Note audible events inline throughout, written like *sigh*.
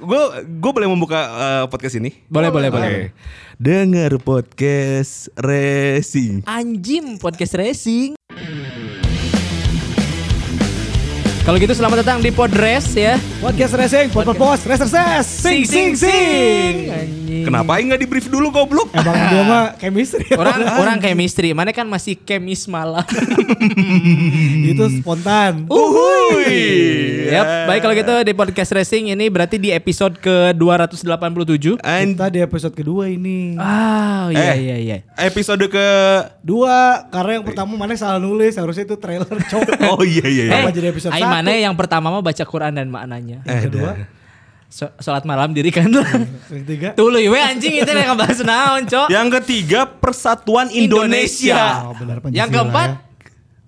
gue gue boleh membuka eh, podcast ini? Boleh, boleh, boleh. Dengar podcast racing. Anjim podcast racing. Kalau gitu selamat datang di Podres ya. Podcast racing, pot pos, racer ses, sing sing sing. Anjing. Kenapa nggak di brief dulu goblok? Emang dia mah chemistry. Orang orang chemistry, mana kan masih kemis malah. *laughs* itu spontan. Uhuy. Yap, baik kalau gitu di podcast racing ini berarti di episode ke-287. An- Kita di episode kedua ini. Ah, iya Eh. iya iya. episode ke Dua, karena yang pertama mana salah nulis, harusnya itu trailer cok. Oh iya iya. iya. Apa jadi episode Aing satu? Mana yang pertama mah baca Quran dan maknanya. Eh, kedua. So, salat malam dirikan lah. yang ketiga. Tuh lu we anjing itu yang ngebahas naon, Cok. Yang ketiga Persatuan Indonesia. Oh, benar Yang keempat ya.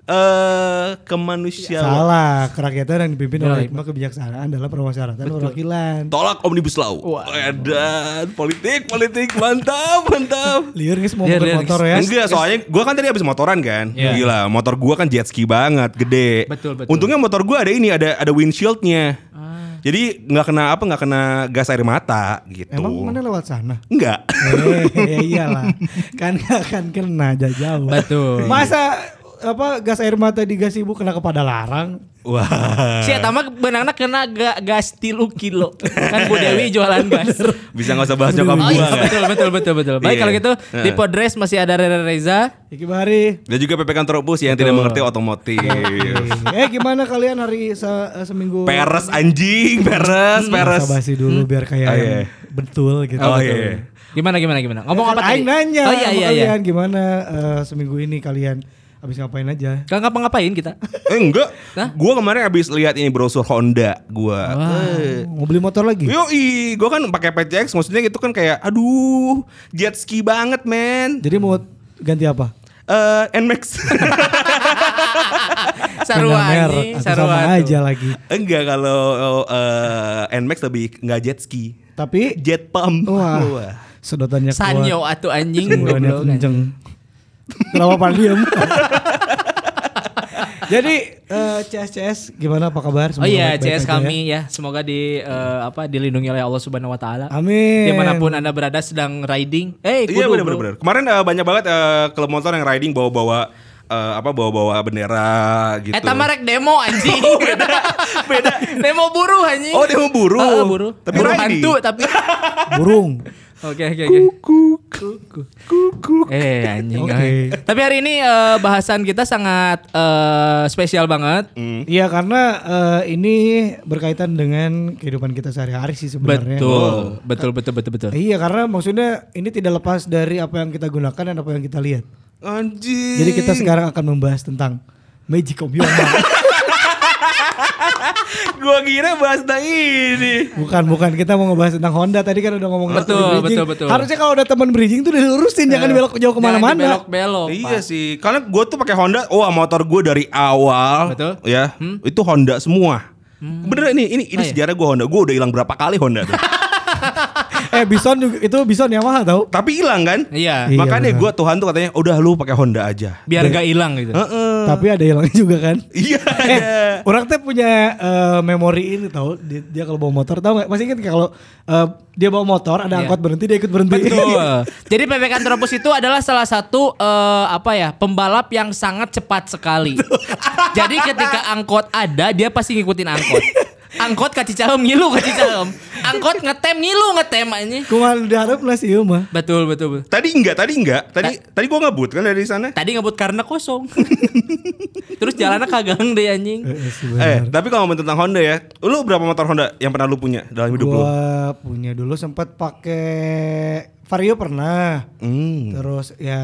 Eh kemanusiaan. Salah, kerakyatan yang dipimpin Ya, oleh hikmah kebijaksanaan dalam permasyarakatan perwakilan. Tolak omnibus law. Wah. Edan politik politik mantap mantap. *laughs* Liur guys mau Liur, liur, motor guys. ya. Enggak, soalnya gue kan tadi habis motoran kan. Iya. Gila, motor gue kan jet ski banget, gede. Betul, betul. Untungnya motor gue ada ini, ada ada windshieldnya. Ah. Jadi nggak kena apa, nggak kena gas air mata gitu. Emang mana lewat sana? Enggak. eh, *laughs* iyalah. Kan gak akan kena jauh. Betul. Masa apa gas air mata di gas ibu kena kepada larang? Wah. Si eta mah benangna kena ga, gas tilu kilo. Kan Bu Dewi *laughs* jualan gas. Bisa nggak usah bahas nyokap Oh gue iya kan? betul betul betul betul. Baik Iya. kalau gitu di Heeh. Podres masih ada Rere Reza. Iki Bari. Dan juga PP Kantropus yang tidak mengerti otomotif. eh gimana kalian hari se- eh, seminggu? Peres anjing, peres, peres. Masa basi dulu biar kayak Oh, iya. betul gitu. Oh Betul. iya. Gimana gimana gimana? Ngomong apa tadi? Aing nanya Oh iya iya iya. kalian gimana eh, seminggu ini kalian habis ngapain aja? Gak ngapa-ngapain kita. *laughs* Eh enggak. Hah? Gua kemarin habis lihat ini brosur Honda gua. Eh. Mau beli motor lagi? Yoi, gue kan pakai PCX, maksudnya itu kan kayak, aduh, jet ski banget, men. Jadi mau ganti apa? Eh, Nmax. *laughs* Atau sarua sama tuh. aja lagi. Enggak kalau eh, Nmax lebih nggak jet ski, Tapi jet pump. wah, sedotannya kuat. Sanyo atuh anjing Sedotannya kenceng. Kenapa pan diem? *laughs* Jadi eh, CS CS gimana apa kabar? Oh iya, CS kami ya. Semoga di eh, apa dilindungi oleh Allah Subhanahu wa taala. Amin. Di mana pun anda berada sedang riding. Eh, Iya kudu, benar bro. benar. Kemarin eh, banyak banget eh, klub motor yang riding bawa-bawa eh, apa bawa-bawa bendera gitu. Eta mah rek demo anjing. *laughs* *laughs* beda. beda. Demo buruh anjing. Oh, demo buruh. Heeh, buruh. Tapi buruh riding. hantu tapi. burung. Oke oke oke. Kukuk, kukuk. Eh anjing. Oke. eh. Tapi hari ini eh, bahasan kita sangat eh, spesial banget. Iya karena eh, ini berkaitan dengan kehidupan kita sehari-hari sih sebenarnya. Betul. Betul betul betul betul. Iya karena maksudnya ini tidak lepas dari apa yang kita gunakan dan apa yang kita lihat. Anjing. Jadi kita sekarang akan membahas tentang Magic of Yoma. *laughs* Gua kira bahas tentang ini. bukan bukan kita mau ngebahas tentang Honda tadi kan udah ngomong Betul, bridging. betul, betul. Harusnya kalau udah teman bridging tuh dilurusin jangan belok jauh ke mana-mana. Belok-belok. Iya sih, karena gue tuh pakai Honda. Wah motor gue dari awal, Betul. ya itu Honda semua. Bener ini ini ini Ah, iya. sejarah gue Honda. Gue udah hilang berapa kali Honda tuh. *laughs* Eh Bison juga itu Bison Yamaha tau? Tapi hilang kan? Iya. Iya, Makanya gue Tuhan tuh katanya udah lu pakai Honda aja. Biar gak hilang gitu. Heeh. Tapi ada hilangnya juga kan? Iya. eh, orang teh punya eh, memori ini tau dia, dia kalau bawa motor tau nggak? Masih ingat nggak kalau eh, dia bawa motor ada Iya. angkot berhenti dia ikut berhenti. Betul. *laughs* Jadi PPK Kantropus itu adalah salah satu eh, apa ya pembalap yang sangat cepat sekali. Jadi ketika angkot ada dia pasti ngikutin angkot. *laughs* Angkot ka Cicahem ngilu ka Cicahem. Angkot ngetem ngilu ngetem aja. Kumaha diharap lah sih mah. Betul betul betul. Tadi enggak, tadi enggak. Tadi tadi gue ngebut kan dari sana. Tadi ngebut karena kosong. *laughs* Terus jalannya kagang deh anjing. Eh, eh, Eh, tapi kalau ngomongin tentang Honda ya, lu berapa motor Honda yang pernah lu punya dalam hidup lu? Gua punya dulu sempat pakai Vario pernah. Hmm. Terus ya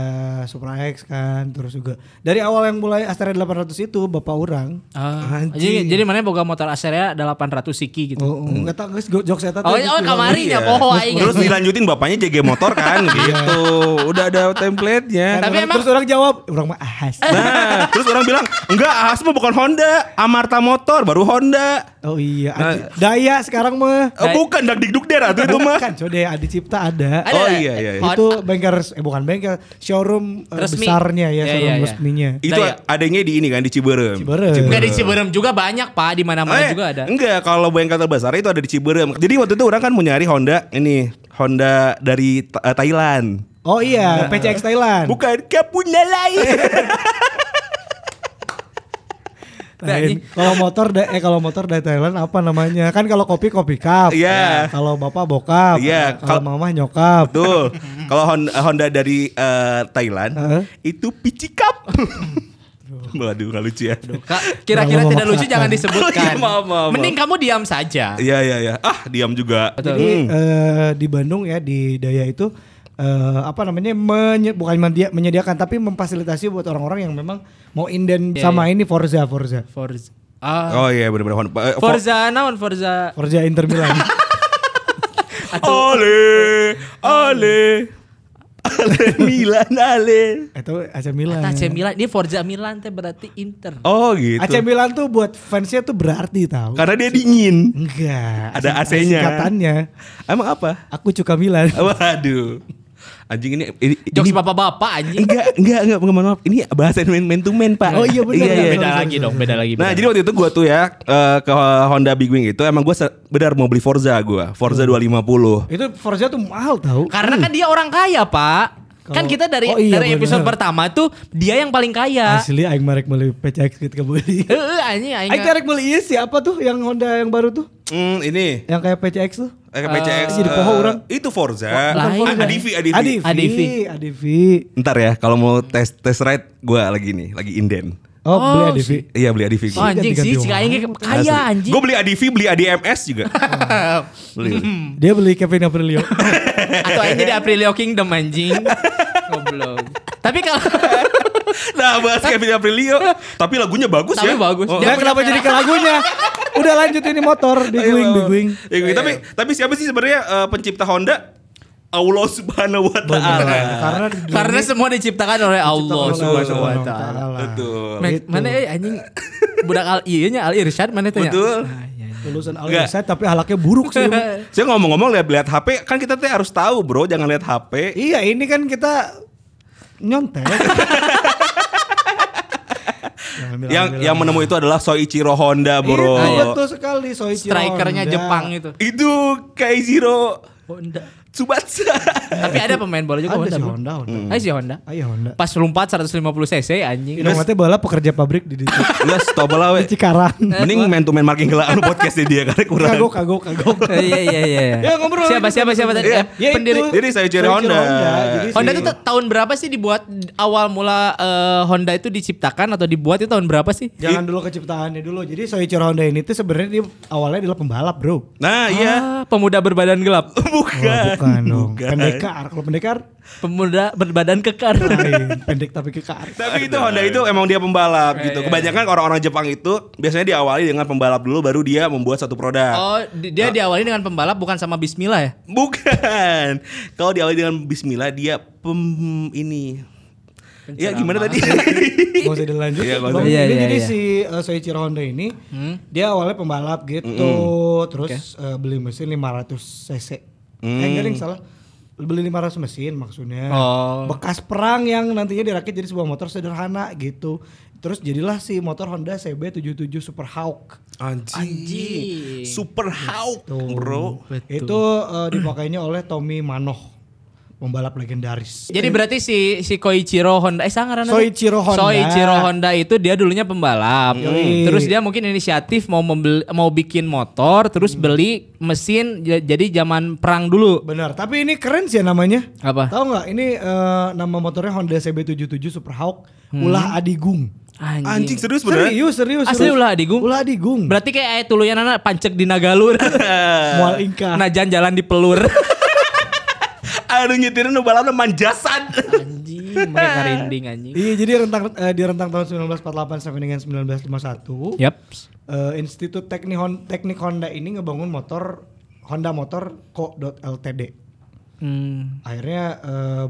Supra X kan, terus juga dari awal yang mulai Astrea 800 itu bapak orang. Ah, jadi, jadi mana boga motor Aseria 800 siki gitu. Oh, enggak tahu guys jokes eta Oh, oh gitu. kamarinya Iya. poho aing. Terus dilanjutin bapaknya JG motor kan *laughs* gitu. Udah ada template-nya. Tapi Orang- emang- terus orang jawab, orang mah ahas. Nah, terus orang bilang, Enggak, Asma bukan Honda, Amarta Motor baru Honda. Oh iya, Nah. Daya sekarang mah. Oh, bukan Dak Dikduk Der atuh itu mah. Kan, Code Adi Cipta ada. Ada, Oh, iya, iya, iya. Itu bengkel eh bukan bengkel, showroom eh, Resmi. besarnya ya, Iya, showroom iya, iya. resminya. Itu Daya. adanya di ini kan di Ciberem. Ciberem. Enggak di Ciberem juga banyak pak, di mana-mana Eh, juga ada. Enggak, kalau bengkel terbesar itu ada di Ciberem. Jadi waktu itu orang kan mau nyari Honda ini, Honda dari eh, Thailand. Oh iya, PCX Thailand. Bukan Kapuna lain. *laughs* Lain. Kalau motor da- eh kalau motor dari Thailand apa namanya? Kan kalau kopi kopi cup. Iya. Kalau bapak bokap. Iya, Kalau kal- mama nyokap. Betul. Kalau Honda, Honda dari eh, Thailand Heeh. itu Pici Cup. *laughs* Waduh, nggak lucu ya. Kak, kira-kira tidak lucu jangan disebutkan. *laughs* Iya, maaf, maaf, maaf. Mending kamu diam saja. Iya, iya, iya. Ah, diam juga. Jadi eh, di Bandung ya di Daya itu eh, apa namanya menye- bukan mendia- menyediakan tapi memfasilitasi buat orang-orang yang memang mau inden Iya, sama ini Forza Forza. Forza. Ah. Oh iya, benar-benar Honda. Eh, Fo- Forza naon Forza. Forza Inter Milan. *laughs* Ole, ole. Ale Milan, ale. Itu AC Milan. AC Milan, ini Forza Milan teh berarti Inter. Oh gitu. AC Milan tuh buat fansnya tuh berarti tahu. Karena dia dingin. Enggak. Ada AC-nya. Singkatannya. Emang apa? Aku suka Milan. Waduh. Anjing ini ini, Jokes ini bapak-bapak anjing. enggak enggak enggak mohon maaf. Ini bahasa man, man to man, Pak. Oh iya, benar, Iya, iya. beda sorry, lagi dong, beda lagi. Nah, beda. jadi waktu itu gua tuh ya eh, ke Honda Big Wing itu emang gua se- benar mau beli Forza gua. Forza 250. Itu Forza tuh mahal tahu. karena kan dia orang kaya, Pak. kan Kalau- kita dari Oh iya, dari episode benar. pertama tuh dia yang paling kaya. Asli aing marek beli PCX ketika beli. Heeh, anjing aing. Aing marek beli iya siapa tuh yang Honda yang baru tuh? Hmm, ini Yang kayak PCX tuh? eh, PCX jadi eh, poho orang. Itu Forza. Ah, Adivi, Adivi. Adivi. Adivi. Adivi. Ntar ya kalau mau tes tes ride gua lagi nih, lagi inden. Oh, beli Oh, Adivi. Iya beli Adivi. Oh, anjing sih, orang. kaya anjing. Gue beli Adivi, beli ADMS juga. *laughs* beli. Dia beli Kevin Aprilio. Atau aing jadi Aprilio Kingdom anjing. *laughs* Goblok. Tapi kalau Nah bahas Kevin Aprilio, tapi lagunya bagus Tapi ya. bagus. Oh, Dia Dia kenapa jadi ke lagunya? Udah lanjut ini motor di Ayo, Gwing, di Gwing. Di Gwing. Tapi tapi siapa sih sebenarnya eh, pencipta Honda? Allah Subhanahu wa taala. Karena di dunia karena ini semua diciptakan oleh Allah Subhanahu wa taala. Betul. Gitu. Mana eh anjing budak al iya nya Al Irsyad mana teh nya? Betul. Ah, iya, iya. lulusan al Enggak. tapi halaknya buruk sih. *laughs* Saya ngomong-ngomong lihat-lihat HP, kan kita tuh harus tahu bro, jangan lihat HP. iya, ini kan kita nyontek. *laughs* Yang yang menemui itu adalah Soichiro Honda bro. Itu Iya. betul sekali Soichiro Strikernya Honda. Jepang itu. Itu Kaiziro Honda. Tsubatsa. Tapi ada pemain bola juga Ada Honda. si bro. Honda, Honda. Ayo si Honda. Ayo Honda. Pas lompat 150 cc anjing. Ini mati bola pekerja pabrik di di, Enggak *laughs* stop lah we. di Cikarang. Mending man to man marking gelang *laughs* anu podcast dia karena kurang. Kagok, kagok, kagok. *laughs* Iya iya iya. Ya, ngobrol Siapa siapa siapa tadi? Iya. Eh, Ya, pendiri itu. Jadi saya cari Honda. Honda itu ta- tahun berapa sih dibuat awal mula eh, Honda itu diciptakan atau dibuat itu tahun berapa sih? Jangan dulu keciptaannya dulu. Jadi Soichiro Honda ini tuh sebenarnya dia awalnya adalah pembalap, Bro. Nah, iya. Ah, pemuda berbadan gelap. Bukan. Bukan *laughs* dong. Bukan. Pendekar. Kalau pendekar Pemuda berbadan kekar. lain. *laughs* pendek tapi kekar. Tapi itu Honda itu emang dia pembalap Iya, gitu. iya, Kebanyakan orang-orang Jepang itu biasanya diawali dengan pembalap dulu baru dia membuat satu produk. Oh, di- dia diawali dengan pembalap bukan sama Bismillah ya? Bukan. Kalau diawali dengan bismillah dia pem ini. Ya gimana tadi? *laughs* Gak usah dilanjut. Iya, usah. Iya, ini iya, jadi iya. si uh, Soichiro Honda ini Hmm. dia awalnya pembalap gitu, terus uh, beli mesin 500 cc. Eh Hmm. enggak ding salah. Beli 500 mesin maksudnya. Oh. Bekas perang yang nantinya dirakit jadi sebuah motor sederhana gitu. Terus jadilah si motor Honda CB77 Super Hawk. Anjing. Super Hawk, Tuh. bro. Itu uh, dipakainya oleh Tommy Manoh, pembalap legendaris. Jadi berarti si si Koichiro Honda eh sangaran Soichiro Honda. Soichiro Honda itu dia dulunya pembalap. Yoi. Terus dia mungkin inisiatif mau membeli, mau bikin motor, terus beli mesin jadi zaman perang dulu. Benar, tapi ini keren sih ya namanya. Apa? Tahu nggak? Ini eh, nama motornya Honda CB77 Super Hawk Ulah Adigung. Anjing serius beneran? Serius, serius. Asli serius. ulah Adigung? Ulah Adigung. Berarti kayak ayat tuluyan anak pancek di Nagalur. *laughs* Mual Inka. Najan jalan di pelur. *laughs* Aduh nyetirin nu balapna manjasan. anjing, make karinding anjing. Iya, jadi rentang eh, di rentang tahun 1948 sampai dengan 1951, Yap. eh, Institut Teknik Hon- Teknik Honda ini ngebangun motor Honda Motor Co.ltd. Hmm. Akhirnya eh,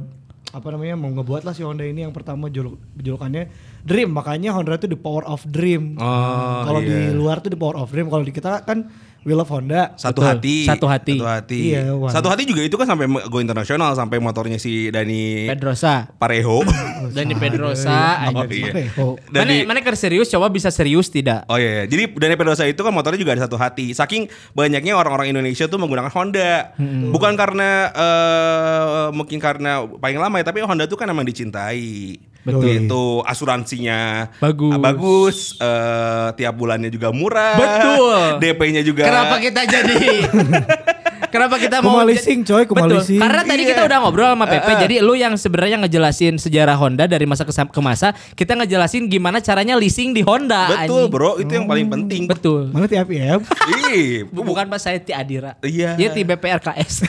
apa namanya mau ngebuat lah si Honda ini yang pertama julu- julukannya Dream makanya Honda itu the power of dream. Oh, kalau di iya. luar tuh the power of dream. Kalau di kita kan We Love Honda. Satu Betul. hati. Satu hati. Satu hati. Iya. Satu hati juga itu kan sampai go internasional sampai motornya si Dani Pedrosa. Parejo. *laughs* Dani Pedrosa. Oh iya. Oh. Mana Dani mana kan serius coba bisa serius tidak? Oh iya, iya. jadi Dani Pedrosa itu kan motornya juga ada satu hati. Saking banyaknya orang-orang Indonesia tuh menggunakan Honda. Bukan karena eh, mungkin karena paling lama ya, tapi Honda tuh kan emang dicintai. Betul. Itu asuransinya Bagus. ah, bagus, eh, tiap bulannya juga murah. Betul. DP-nya juga. Kenapa kita jadi *laughs* Kenapa kita mau leasing, coy, Betul. leasing. Karena tadi Iya. kita udah ngobrol sama Pepe. Jadi lu yang sebenarnya ngejelasin sejarah Honda dari masa ke, ke masa, kita ngejelasin gimana caranya leasing di Honda. Betul, anjing. Bro. Itu yang paling penting. Betul. Mana tiap ya? *laughs* Ih, Bu- Bukan pas saya ti Adira. Iya. Dia ti BPRKS. *laughs*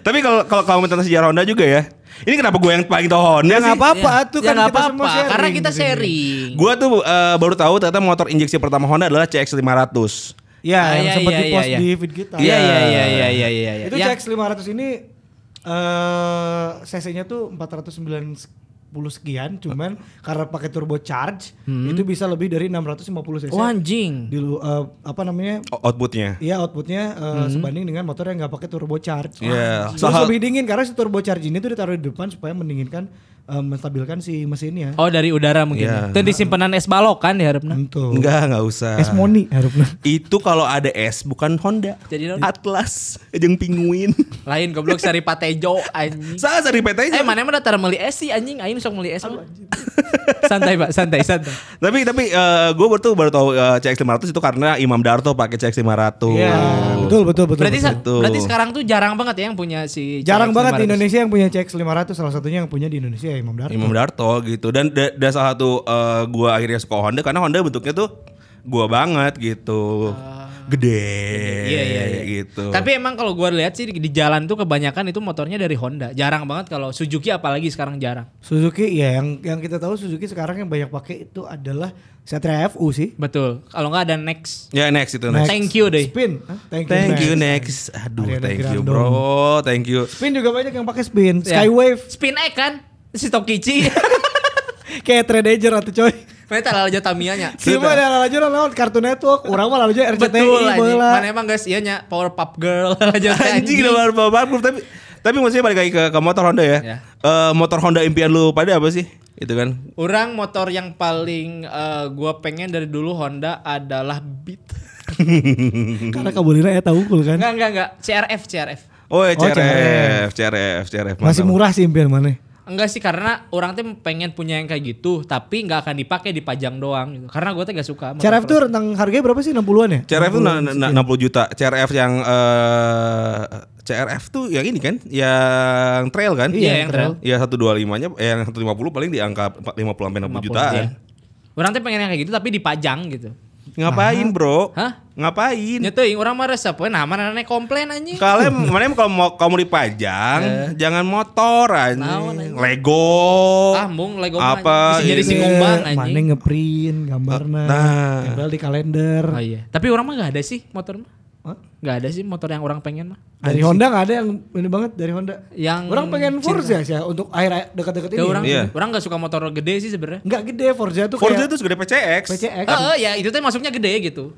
Tapi kalau kalau kamu tentang sejarah Honda juga ya. Ini kenapa gue yang paling tahu Honda Ya sih? nggak apa-apa Ya, tuh ya kan nggak kita semua apa-apa, sharing. Karena kita sharing. Gua tuh eh, baru tahu ternyata motor injeksi pertama Honda adalah CX 500. Ya, Ah, yang iya, sempat iya, di post iya, di iya. feed kita. Iya iya iya iya iya iya. Itu Ya. CX 500 ini eh cc-nya tuh 490 sekian, cuman karena pakai turbo charge itu bisa lebih dari 650 cc. Oh anjing. Di eh, apa namanya? O- Outputnya. Iya outputnya eh, sebanding dengan motor yang nggak pakai turbo charge. Iya. Terus Soal- lebih dingin karena si turbo charge ini tuh ditaruh di depan supaya mendinginkan eh, menstabilkan si mesinnya. Oh dari udara mungkin. Iya. Itu di simpenan es balok kan diharapnya. Tentu. Enggak, enggak usah. Es money harapnya. Itu kalau ada es bukan Honda. Jadi Atlas, *laughs* jeung penguin. Lain goblok sari patejo anjing. Saya dari PT Eh mana mana meuli es sih anjing aing sok meuli es mah. santai Pak, santai santai. Tapi tapi gue baru tuh baru tahu eh, CX 500 itu karena Imam Darto pakai CX 500. Iya, betul betul betul. Berarti betul. berarti sekarang tuh jarang banget ya yang punya si Jarang CX banget di 500. Indonesia yang punya CX 500 salah satunya yang punya di Indonesia ya Imam Darto. Imam Darto gitu dan da- dan salah satu eh, gua akhirnya suka Honda karena Honda bentuknya tuh gua banget gitu. Gede. Iya iya iya. gitu. Tapi emang kalau gua lihat sih di, di jalan tuh kebanyakan itu motornya dari Honda. Jarang banget kalau Suzuki apalagi sekarang jarang. Suzuki ya yang yang kita tahu Suzuki sekarang yang banyak pakai itu adalah Satria FU sih. Betul. Kalau nggak ada next. ya next itu Next. next. Thank you deh. Spin. Thank you. Thank you next. next. Aduh, Ariana thank you Grande. bro. Thank you. Spin juga banyak yang pakai spin. Ya. Skywave Spin X kan? Si Tokichi. *laughs* kayak Tradeger atau coy. Mereka lalu aja Tamiya-nya. Siapa ada aja lawan Cartoon Network, orang mah aja RCTI Betul anjing. bola. Mana emang guys iya nya Power Pop Girl *laughs* aja Anjing udah baru baru tapi tapi maksudnya balik lagi ke, ke motor Honda ya. Ya. Eh, motor Honda impian lu pada apa sih? Itu kan. Orang motor yang paling eh, gua pengen dari dulu Honda adalah Beat. *laughs* Karena kabulina ya tahu cool kan. Enggak enggak enggak CRF CRF. Oh, ya, Oh, CRF, CRF, CRF. Masih mantap. murah sih impian mana? Enggak sih karena orang tuh pengen punya yang kayak gitu tapi nggak akan dipakai dipajang doang gitu. Karena gua tuh gak suka. CRF tuh cross. rentang harganya berapa sih? 60-an ya? CRF tuh na- na- 60 juta. CRF yang eh CRF tuh yang ini kan, yang trail kan? Iya, yang trail. Ya 125-nya eh, yang 150 paling di angka 50 sampai 60 jutaan. Iya. Orang tuh pengen yang kayak gitu tapi dipajang gitu. Ngapain, Bro? Hah? Ngapain? Nyetuing orang mah resep we nah mana aneh komplain anjing. Kalian *laughs* mana kalau mau kamu dipajang, jangan motor anjing. anjing. Lego. Ah, mung Lego mah Apa anjing. bisa jadi ini? si kumbang Mana anjing. ngeprint gambarnya, Nah. tempel di kalender. Oh iya. Tapi orang mah gak ada sih motor mah. Gak ada sih motor yang orang pengen mah. Dari Honda nggak ada yang ini banget dari Honda. Yang Orang pengen Forza sih ya, untuk akhir dekat-dekat ini. Ya, orang Iya. orang gak suka motor gede sih sebenarnya. Nggak gede Forza tuh Forza kayak itu segede PCX. PCX. Eh, ya itu tuh masuknya gede gitu.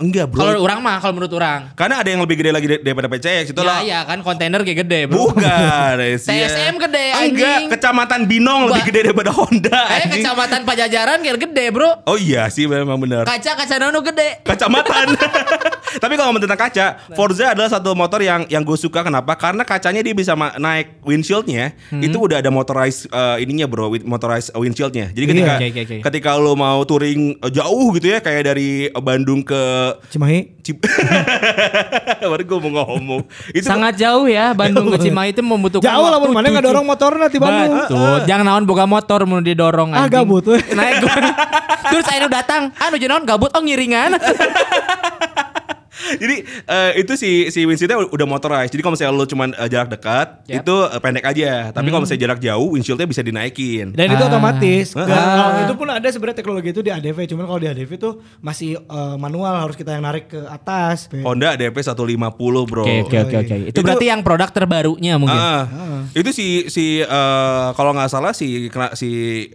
Enggak, Bro. Kalau orang mah kalau menurut orang. Karena ada yang lebih gede lagi daripada PCX itu Ya lah. iya kan kontainer kayak gede, Bro. Bukan, *laughs* Resia. TSM gede, Enggak, anjing. kecamatan Binong lebih gede daripada Honda. Eh anjing. kecamatan Pajajaran kayak gede, Bro. Oh iya sih memang benar. Kaca kaca nano gede. Kacamatan. *laughs* Tapi kalau ngomong tentang kaca, Forza adalah satu motor yang yang gue suka kenapa? Karena kacanya dia bisa naik windshieldnya, Hmm. itu udah ada motorized eh, ininya bro, motorized windshieldnya. Jadi ketika Iya, oke. ketika lo mau touring eh, jauh gitu ya, kayak dari Bandung ke Cimahi. Cip *laughs* Baru gue mau ngomong. Itu Sangat jauh ya Bandung ke Cimahi itu membutuhkan Jauh lah mana nggak dorong motor nanti Bandung. Betul. Jangan naon boga motor mau didorong Ah, gabut. Naik gue. *laughs* Terus saya nu datang, anu jeung naon gabut oh ngiringan. *laughs* Jadi eh, itu si si windshieldnya udah motorized. Jadi kalau misalnya lu cuman eh, jarak dekat, Yap. itu eh, pendek aja. Tapi Hmm. kalau misalnya jarak jauh, windshieldnya bisa dinaikin. Dan itu Ah. otomatis. Ah. Kalau itu pun ada sebenarnya teknologi itu di ADV. Cuman kalau di ADV tuh masih eh, manual harus kita yang narik ke atas. Honda DP 150 bro. Oke oke oke oke. Itu Itu- berarti yang produk terbarunya mungkin. Ah, itu si si eh, kalau nggak salah si si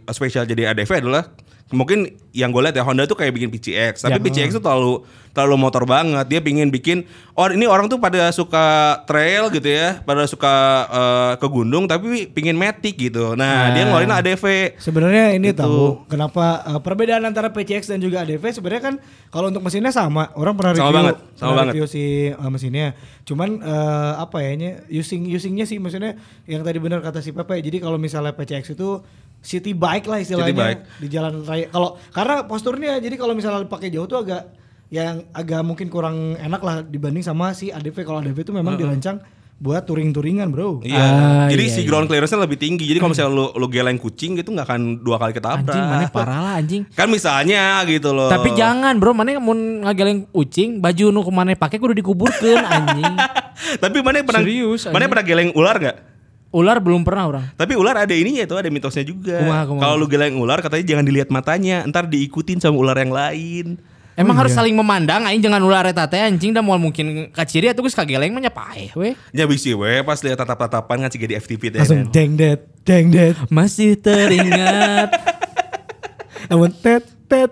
spesial jadi ADV adalah mungkin yang gue lihat ya Honda tuh kayak bikin PCX, tapi Ya. PCX tuh terlalu terlalu motor banget. Dia pingin bikin oh ini orang tuh pada suka trail gitu ya, pada suka eh, ke gunung tapi pingin matic gitu. Nah, Ah. dia ngeluarin ADV. Sebenarnya ini Itu. tahu kenapa eh, perbedaan antara PCX dan juga ADV sebenarnya kan kalau untuk mesinnya sama. Orang pernah Sama review, banget, sama pernah banget. review si eh, mesinnya. Cuman eh, apa ya ini using usingnya sih maksudnya yang tadi benar kata si Pepe. Jadi kalau misalnya PCX itu city bike lah istilahnya bike. di jalan raya. Kalau karena posturnya jadi kalau misalnya pakai jauh tuh agak yang agak mungkin kurang enak lah dibanding sama si ADV. Kalau ADV itu memang dirancang buat touring-touringan, Bro. Iya. Ah, jadi iya, si iya. ground clearance-nya lebih tinggi. Jadi kalau misalnya lu lu geleng kucing gitu nggak akan dua kali ketabrak. Anjing mana parah lah anjing. *laughs* Kan misalnya gitu loh. Tapi jangan bro, mana mau ngageleng ucing, baju nu ke mana pakai kudu dikuburkan anjing. *laughs* Tapi mana pernah Serius, mana pernah geleng ular nggak? Ular belum pernah orang. Tapi ular ada ininya tuh, ada mitosnya juga. Kalau lu geleng ular katanya jangan dilihat matanya, ntar diikutin sama ular yang lain. Emang Oh, harus iya. saling memandang aing jangan ular eta teh anjing dah moal mungkin kaciri atuh geus kageleng mah nya paeh we. Ya bisi we pas lihat tatap-tatapan kan ciga di FTP teh. Langsung kan. deng det, deng det. Masih teringat *laughs* Namun tet tet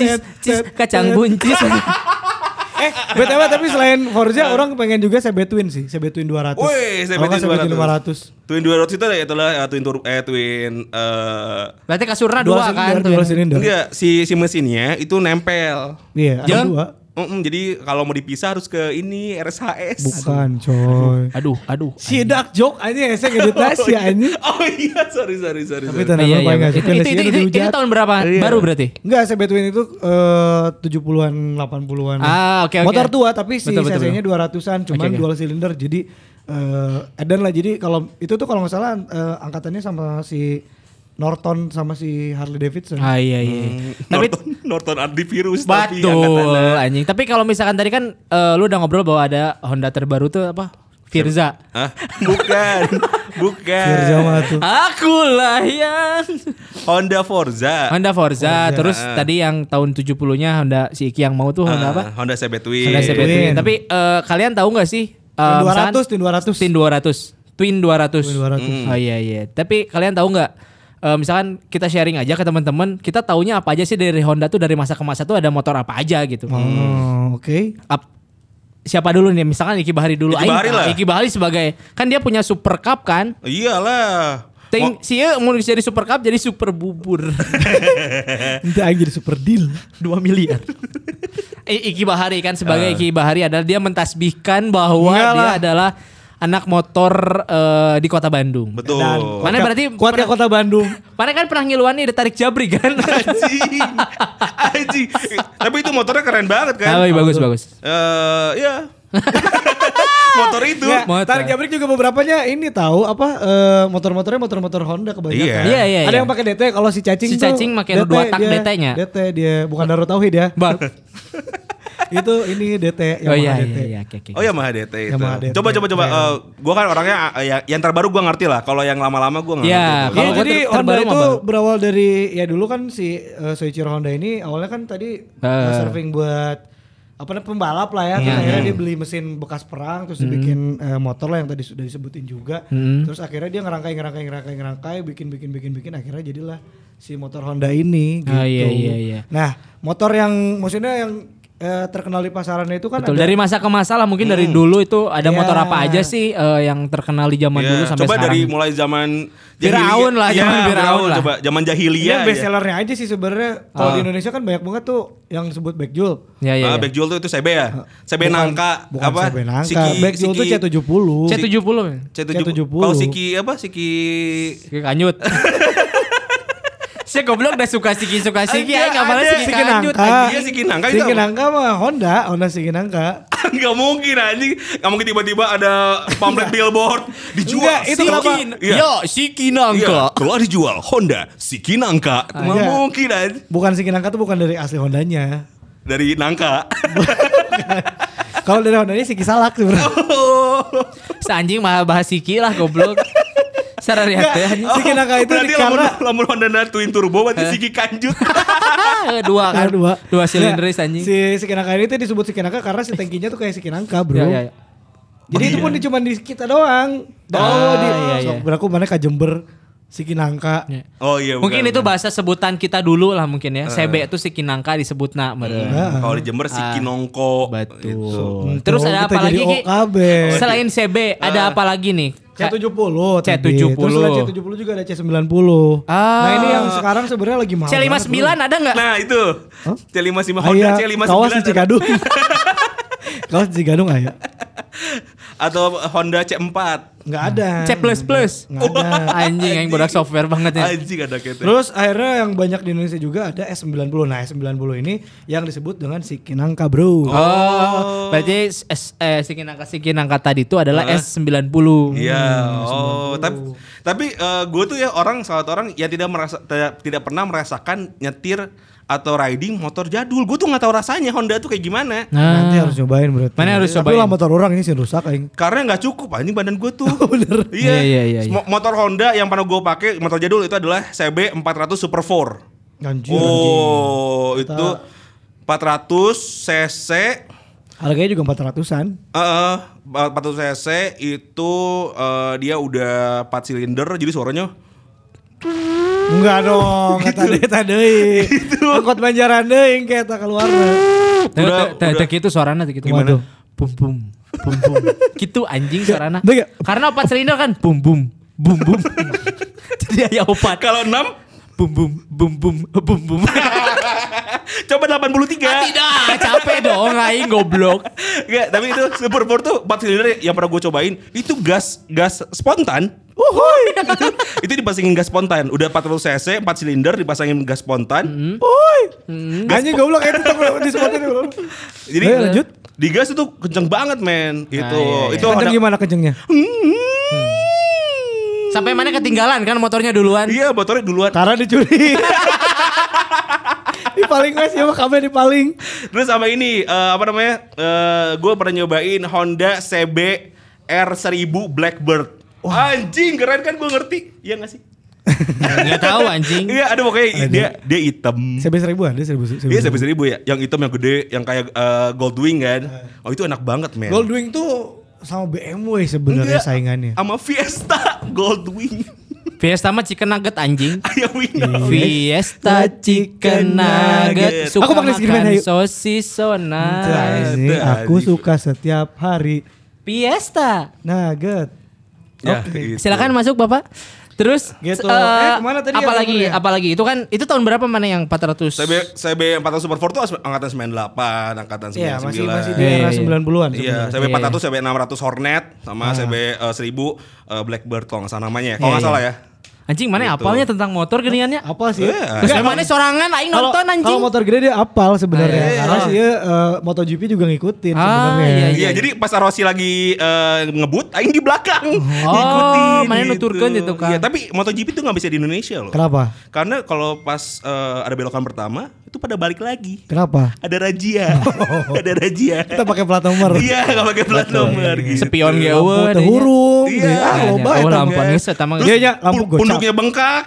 cis, cis tet, kacang tet. buncis. Eh, BTW tapi selain Forza orang pengen juga CB Twin sih, CB Twin 200. Woi, CB Twin 500. Twin 200 itu itulah eh, twin tur eh twin eh Berarti kasurna Dual dua kan dual silinder. enggak si si mesinnya itu nempel. Iya, ada Jangan- dua. Mm-mm, jadi kalau mau dipisah harus ke ini RSHS. Bukan, coy. Aduh, aduh. Si dark joke aja saya ngeditasi *laughs* anjing. Oh iya, sorry sorry sorry. Tapi sorry. tenang Iya, iya. nggak Itu, itu, itu, itu, dihujat. tahun berapa? Iya. Baru berarti? Enggak, CB Twin itu eh 70-an, 80-an. Ah, oke, oke. Motor tua tapi si cc-nya 200-an, cuman oke. dual silinder. Jadi eh edan lah. Jadi kalau itu tuh kalau nggak salah eh, angkatannya sama si Norton sama si Harley Davidson. Ah iya iya. Tapi Norton Norton antivirus tapi ya, Betul anjing. Tapi kalau misalkan tadi kan eh, lu udah ngobrol bahwa ada Honda terbaru tuh apa? Firza. Hah? Bukan. *laughs* Bukan. Firza mah tuh. Akulah yang Honda Forza. Honda Forza. Terus Ah. tadi yang tahun 70-nya Honda si Iki yang mau tuh Honda Ah, apa? Honda CB Twin. Honda CB Twin. Twin. Tapi eh, kalian tahu nggak sih? eh, Twin 200, misalkan- Twin 200. Twin 200. Twin 200. Twin 200. Hmm. Oh iya iya. Tapi kalian tahu nggak? Eh, misalkan kita sharing aja ke teman-teman, kita taunya apa aja sih dari Honda tuh dari masa ke masa tuh ada motor apa aja gitu. Oh, oke. Ap- siapa dulu nih? Misalkan Iki Bahari dulu. Iki Aing- Bahari lah. Iki Bahari sebagai kan dia punya Super Cup kan? Iyalah. Ting, si mau jadi Super Cup jadi Super Bubur. *laughs* Nanti aja jadi super deal. 2 miliar. *laughs* I- Iki Bahari kan sebagai Ah. Iki Bahari adalah dia mentasbihkan bahwa Iyalah. dia adalah anak motor eh, di kota Bandung. Betul. Dan Mana berarti kuatnya pernah- kota Bandung. Mana kan pernah ngiluan nih ditarik jabri kan? *laughs* Anjing. Anjing. Tapi itu motornya keren banget kan? Iya, bagus bagus. Eh, *laughs* ya. Motor itu. Nggak, Motor. tarik jabrik juga beberapanya ini tahu apa eh, motor-motornya motor-motor Honda kebanyakan. Iya. Iya, iya, Ada iya. yang pakai DT kalau si cacing Si cacing pakai dua tak DT-nya. DT dia bukan Darut Tauhid ya. Bang. *laughs* itu ini DT Oh iya Yamaha iya DT. iya oke oke. Oh ya Maha DT itu. Yamaha DT. Coba coba coba. Eh, gua kan orangnya eh, ya, yang terbaru gua ngerti lah. Kalau yang lama-lama gua nggak ngerti. tuh. Iya, jadi ter- Honda itu baru. berawal dari ya dulu kan si uh, Soichiro Honda ini awalnya kan tadi uh, Eh. surfing buat apa namanya pembalap lah ya. Terus Iya, akhirnya iya. dia beli mesin bekas perang terus dibikin uh, motor lah yang tadi sudah disebutin juga. Hmm. Terus akhirnya dia ngerangkai ngerangkai ngerangkai ngerangkai bikin bikin bikin bikin akhirnya jadilah si motor Honda ini gitu. Ah, iya, iya, iya. Nah, motor yang maksudnya yang eh, terkenal di pasarannya itu kan Betul ada dari masa ke masa lah mungkin dari dulu itu ada Iya. motor apa aja sih eh, yang terkenal di zaman Iya, dulu sampai coba sekarang. dari mulai zaman Firaun lah, Iya, zaman Firaun lah. Coba zaman jahiliyah. yang best aja. sellernya aja sih sebenarnya. Kalau Ah. di Indonesia kan banyak banget tuh yang disebut backjul. Ya ya. Ah, ya. Backjul tuh itu CB ya? CB Bukan- Nangka bukan apa? CB Nangka. Siki- Backjul tuh Siki- C70. C70. C70. C70. Kalau Siki apa? Siki Siki kanyut. *laughs* Saya goblok udah suka siki suka siki aing enggak ada. siki. Nangka. Iya, Siki Nangka itu Siki? Nangka mah Honda, Honda Siki Nangka. *laughs* Gak mungkin anjing. Gak mungkin tiba-tiba ada pamflet billboard dijual. Enggak, itu Siki- kenapa? Iya. Yo, siki Iya, nangka. telah dijual Honda Siki Nangka. Gak iya. mungkin anjing. Bukan Siki Nangka tuh bukan dari asli Hondanya. Dari nangka. *laughs* Kalau dari Honda ini Siki Salak sebenarnya. Seanjing mah bahas Siki lah goblok. *laughs* Sarah lihat ya. anjing. Siki Naka itu Berarti karena lamun, lamun Honda na twin turbo berarti Siki kanjut. *laughs* dua kan. dua Dua silinder anjing. Si Siki Naka ini tuh disebut Siki Naka karena si tangkinya tuh kayak Siki Nangka bro. Ya, ya, ya. Jadi itu pun di, cuma di kita doang. Ah, oh di iya, iya. sok berlaku mana ke Jember Siki Nangka. Ya. Oh iya Mungkin bukan, itu bukan. bahasa sebutan kita dulu lah mungkin ya. CB itu si Kinangka disebut nak meren. Nah. Kalau di Jember Siki nongko. Betul. Gitu. Terus Tuh, ada apa lagi? OKB. Selain CB ada apa lagi nih? C70 tadi. C70. Terus selain C70 juga ada C90. Ah. Nah ini yang sekarang sebenarnya lagi mahal. banget, C59 bro. ada nggak? Nah itu C55 Ah, Honda iya, C59 kawas di ada. Cikadung. *laughs* kawas di Cikadung ah, ya? *laughs* atau Honda C4 Nggak ada. C plus plus. Nggak ada. *laughs* Anjing yang bodak software banget ya. anjing ada gitu Terus akhirnya yang banyak di Indonesia juga ada S90. Nah S90 ini yang disebut dengan Siki Nangka bro. Oh, berarti S, eh, si Kinangka si Kinangka tadi itu adalah S90. Iya, oh, tapi tapi gue tuh ya orang salah satu orang yang tidak merasa tidak, tidak pernah merasakan nyetir atau riding motor jadul. Gue tuh nggak tahu rasanya Honda tuh kayak gimana. Nah, Nanti harus nyobain berarti. Mana harus Tapi cobain? lah motor orang ini sih rusak aing. Karena nggak cukup anjing badan gue tuh. *laughs* Bener. Iya. Iya, iya, iya, iya. Mo- Motor Honda yang pernah gue pakai motor jadul itu adalah CB 400 Super 4. Anjir. Oh, itu 400 cc Harganya juga 400-an. eh 400 cc itu eh, dia udah 4 silinder jadi suaranya Enggak dong, kata deh tadi. Angkot banjaran deh yang kayak tak keluar. Udah- Udah, gitu suaranya gitu. Gimana? Bum bum bum bum. gitu anjing suaranya. Karena opat silinder kan bum bum bum bum. *laughs* Jadi ayah opat. kalau 6 Bum bum bum bum bum bum. *laughs* coba 83. Ah, tidak, capek dong aing goblok. Enggak, tapi itu Super 4 tuh 4 silinder yang pernah gue cobain itu gas gas spontan. Uhuy. *laughs* itu, itu dipasangin gas spontan. Udah 40 cc 4 silinder dipasangin gas spontan. Uhuy. Anjing goblok itu tetap di bro. Jadi Ayo, lanjut. Di gas itu kenceng banget, men. Itu iya, iya. itu Kenceng ada- gimana kencengnya? Sampai mana ketinggalan kan motornya duluan. Iya, motornya duluan. Karena dicuri. *laughs* di paling mas ya kabel di paling. Terus sama ini eh, apa namanya? Eh gue pernah nyobain Honda CB R1000 Blackbird. Anjing keren kan gue ngerti. Iya gak sih? Enggak *laughs* tahu anjing. Iya ada pokoknya dia dia hitam. CB seribu ada seribu seribu. Iya CB 1000 ya. Yang hitam yang gede yang kayak eh, Goldwing kan. Oh itu enak banget men. Goldwing tuh sama BMW sebenarnya saingannya. Sama Fiesta *laughs* Goldwing. Fiesta mah chicken nugget anjing. *laughs* Ayo Wino. Fiesta chicken nugget suka Aku makan ayo. sosis sona. Aku suka setiap hari. Fiesta. Nugget. Ya, gitu. Silakan masuk Bapak. Terus Gitu. eh, Eh, ke mana tadi ya apalagi nomornya? apalagi itu kan itu tahun berapa mana yang 400? CB CB 400 Super 4 tuh angkatan 98, angkatan 99. Iya, masih masih di Iya, era iya. 90-an Iya. CB Iya, 400, CB 600 Hornet sama CB eh, 1000 eh, Blackbird kalau nggak salah namanya ya. Kalau Iya, nggak iya. salah ya. Anjing mana Gitu. apalnya tentang motor geniannya? Apa sih? Iya. Terus Enggak, mana sorangan aing nonton anjing. kalau motor gede dia apal sebenarnya. Iya. Karena sih eh, MotoGP juga ngikutin Ah, sebenarnya. iya, Iya, jadi pas Rossi lagi eh, ngebut, aing di belakang. Oh, *laughs* mana nuturkeun itu kan. Iya, tapi MotoGP tuh nggak bisa di Indonesia loh. Kenapa? Karena kalau pas eh, ada belokan pertama, itu pada balik lagi. Kenapa? Ada razia. *laughs* *laughs* ada razia. Kita pakai plat nomor. Iya, nggak pakai plat nomor gitu. Spion ge Lampu eueuh. teu hurung. Iya. Ah, loba Oh, eta lampu mah. geus eta mah. Iya, iya, lampu gocap. Punduknya bengkak.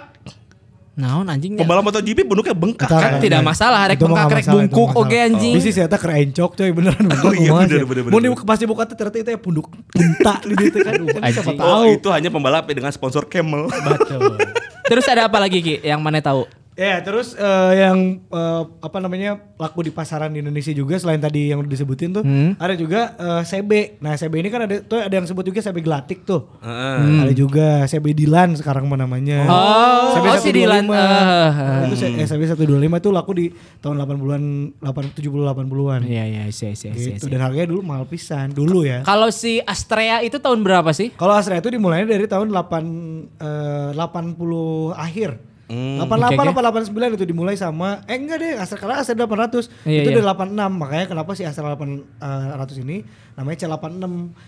Naon anjing. Pembalap MotoGP punduknya bengkak kan. Kan tidak masalah, rek bengkak, rek bungkuk masalah. anjing. Bisa sih eta kerencok coy beneran bener. *laughs* Oh, iya, bener, bener, bener, Mau dibuka tuh ternyata itu ya punduk punta di situ kan. Siapa anjing. tahu. Oh, itu hanya pembalap dengan sponsor Camel. Betul. Terus ada apa lagi Ki yang mana tahu? Ya, terus eh, yang eh, apa namanya laku di pasaran di Indonesia juga selain tadi yang udah disebutin tuh, Hmm. ada juga eh, CB. Nah, CB ini kan ada tuh ada yang sebut juga CB Glatik tuh. Heeh. Ada juga CB Dilan sekarang mah namanya. Oh, CB oh, si Dilan. 125. Eh, Nah, itu eh, CB 125 itu laku di tahun 80-an, 8 70 80-an. Iya iya iya iya iya. Gitu. Dan harganya dulu mahal pisan dulu ya. Kalau si Astrea itu tahun berapa sih? Kalau Astra itu dimulainya dari tahun 8 eh, 80 akhir. Hmm. 88 oke, apa 89 itu dimulai sama eh enggak deh Astra karena Astra 800 Iya, itu iya. dari 86 makanya kenapa si Astra 800 ini namanya C86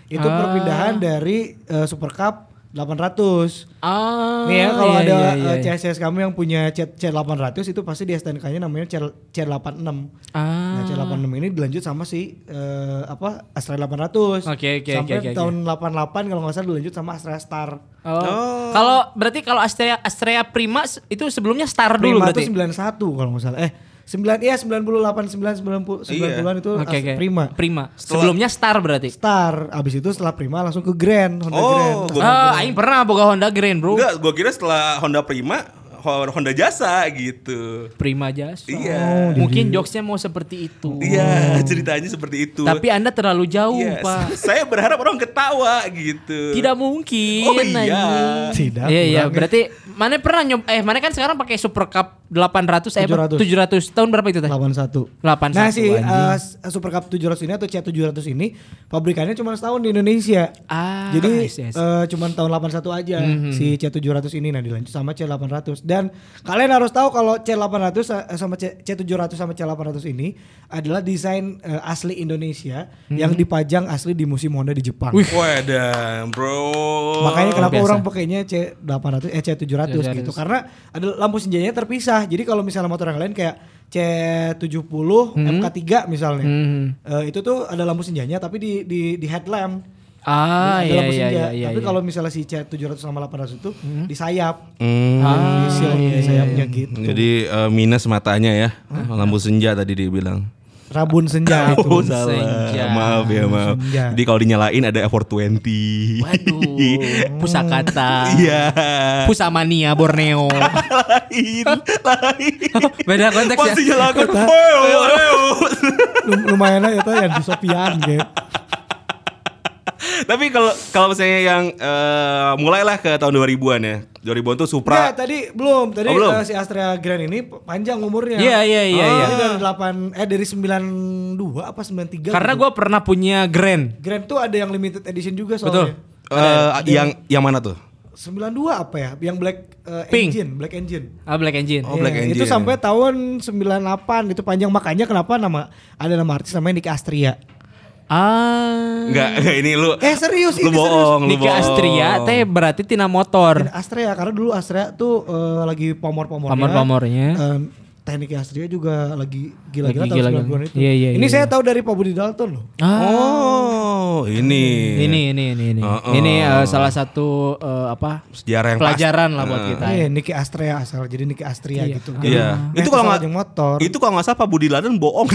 itu Ah. perpindahan dari eh, Super Cup 800. Ah, Nih ya kalau iya, ada iya, eh, iya. CSS kamu yang punya C C800 itu pasti di STNK-nya namanya C C86. Ah. Nah, C86 ini dilanjut sama si eh, apa Astra 800. Oke, oke, Sampai oke, oke, tahun 88 kalau nggak salah dilanjut sama Astra Star. Oh. Kalau berarti kalau Astrea Astrea Prima itu sebelumnya Star dulu Prima berarti. itu 91 kalau nggak salah. Eh 9 iya 98 9 90 Iya. 90-an itu Oke As- oke. Prima. Prima. Sebelumnya Star berarti. Star, abis itu setelah Prima langsung ke Grand, Honda Oh, Grand. gua- Ah, aing pernah boga Honda Grand, Bro. Enggak, gua kira setelah Honda Prima, Ho- Honda Jasa gitu. Prima Jasa. Iya. Mungkin jokesnya mau seperti itu. Iya, ceritanya seperti itu. Tapi Anda terlalu jauh, Yes. Pak. *laughs* Saya berharap orang ketawa gitu. Tidak mungkin. Oh, iya. anjing. Tidak, Iya, iya. ya. Berarti mana pernah nyob eh mana kan sekarang pakai Super Cup 800 eh apa? 700. 700. Tahun berapa itu teh? 81. 81. Nah si uh, Super Cup 700 ini atau C700 ini pabrikannya cuma setahun di Indonesia. Ah, Jadi yes, yes. eh, cuma tahun 81 aja Mhm. si C700 ini nah dilanjut sama C800 dan kalian harus tahu kalau C800 eh, sama C, C700 sama C800 ini adalah desain eh, asli Indonesia yang dipajang asli di musim Honda di Jepang. Wih. Wadah, bro. Makanya kenapa biasa. orang pakainya C800 eh C700 gitu karena ada lampu senjanya terpisah. Jadi kalau misalnya motor yang lain kayak C70 MK3 misalnya. Mhm. eh, itu tuh ada lampu senjanya tapi di di di headlamp. Ah, iya lampu iya senja. iya iya. Tapi iya. kalau misalnya si C700 sama 800 itu di sayap. Hmm. Ah, di seal iya, iya, sayapnya gitu. Jadi eh, minus matanya ya, lampu senja tadi dia bilang. Rabun senja itu. Salah, senja. maaf ya maaf. Senja. Jadi kalau dinyalain ada F420. Waduh, pusakata. Iya. Pusamania Borneo. lain, lain. *laughs* Beda konteks ya. Pasti nyalakan. Lumayan aja itu yang di Sopian gitu. Tapi kalau kalau misalnya yang eh, mulailah ke tahun 2000-an ya. 2000-an tuh Enggak, Supra. tadi belum. Tadi Oh, belum? eh, si Astrea Grand ini panjang umurnya. Iya iya iya Oh, iya. Ini dari 8 eh dari 92 apa 93? Karena gitu. gue pernah punya Grand. Grand tuh ada yang limited edition juga Betul. soalnya. Eh, yang yang mana tuh? 92 apa ya? Yang black eh, Pink. engine, black engine. Ah Black Engine. Oh, Black Iya, Itu Engine. sampai tahun 98 itu panjang makanya kenapa nama ada nama artis namanya Nick Astria. Ah. Enggak, ini lu. Eh serius lu ini bohong, lu Nika bohong. Astria teh berarti tina motor. Astrea karena dulu Astrea tuh eh, lagi pomor-pomornya. Pamor-pamornya. Eh, teknik Astrea juga lagi gila-gila Lagi tahun. 90-an itu. Iya, iya, ini iya. saya tahu dari Pak Budi Dalton loh. Oh, ini. Ini ini ini ini. Oh, oh. Ini eh, salah satu eh, apa? sejarah yang pelajaran lah buat Nah. kita. Iya, Niki Astrea asal jadi Niki Astria Iya. gitu. Iya. Nah, Itu kalau nggak motor. Itu kalau nggak salah Pak Budi Laden bohong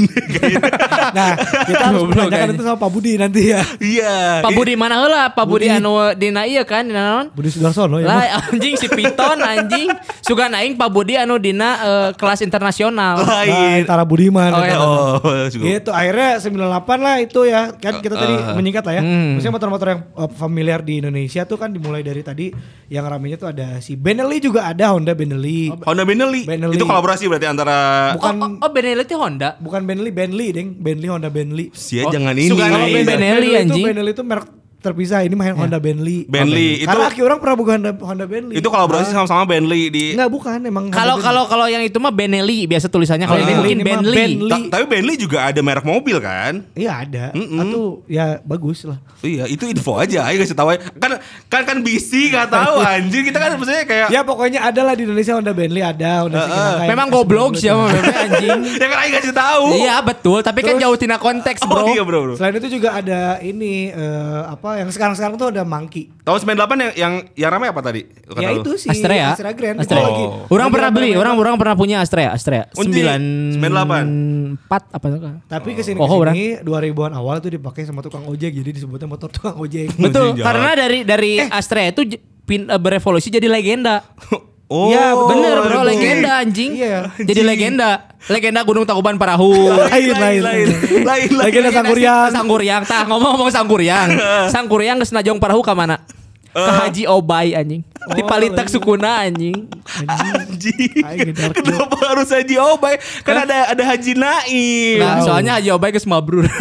*laughs* nah, kita harus menanyakan kayaknya. itu sama Pak Budi nanti ya. Iya. Pak Budi mana heula? Pak Budi anu dina ieu kan dina naon? Budi Sudarsono ya. Lah anjing si Piton anjing suka naing Pak Budi anu dina eh, kelas internasional. Nah, lain. Tara Budiman. Oh, ya. iya. Oh. *laughs* Gitu akhirnya 98 lah itu ya kan kita tadi menyingkat lah ya. Hmm. Maksudnya motor-motor yang uh, familiar di Indonesia tuh kan dimulai dari tadi yang ramenya tuh ada si Benelli juga ada Honda Benelli. Honda Benelli. Benelli. Itu kolaborasi berarti antara Oh, Bukan oh, oh Benelli itu Honda. bukan Benelli Bentley deng Bentley Honda Bentley. Sia Oh, jangan ini. suka Benelli, itu anjing. Benelli itu merek terpisah ini mah Honda Bentley. Bentley, itu- Karena aki orang pernah buka Honda, Honda Bentley. Itu kolaborasi sama-sama Bentley di Enggak bukan emang Kalau kalau kalau yang itu mah Benelli biasa tulisannya kalau Oh, ini mungkin Ini Bentley. Bentley. Ta- tapi Bentley juga ada merek mobil kan? Iya ada. Mm-mm. Atau ya bagus lah. Iya, itu info aja. Ayo kasih tahu. Kan kan kan BC nggak tahu anjir. Kita kan maksudnya kayak Ya pokoknya ada lah di Indonesia Honda Bentley ada, Honda Cikinaka yang Memang S90 goblok sih sama memang *laughs* anjing. ya kan ayo kasih tahu. Iya betul, tapi kan jauh tina konteks, Oh Bro. iya, Bro, bro. Selain itu juga ada ini eh, apa yang sekarang-sekarang tuh ada Monkey. Tahun 98 yang yang yang ramai apa tadi? Kata ya lu? itu si Astrea. Astra Grand. Astrea. Itu lagi- Oh. Orang lagi pernah beli, orang orang pernah punya Astrea, Astrea. 9 98. 4 apa tuh? Tapi ke sini Oh, ke sini 2000-an awal tuh dipakai sama tukang ojek jadi disebutnya motor tukang ojek. Betul, karena dari dari Astrea itu pin, eh, berevolusi jadi legenda. *laughs* Oh, Iya, Bener bro, betul. legenda anjing. Iya. Jadi legenda. Legenda Gunung Tangkuban Parahu. *laughs* lain lain lain, lain, lain. Legenda Sangkuriang. Sangkuriang, tah ngomong-ngomong Sangkuriang. *laughs* Sangkuriang geus najong Parahu ka mana? Ke Haji Obay anjing. Di Palitak Sukuna anjing. Anjing. Kenapa harus Haji Obay? Kan ada ada Haji Naim. Nah, soalnya Haji Obay geus mabrur. *laughs*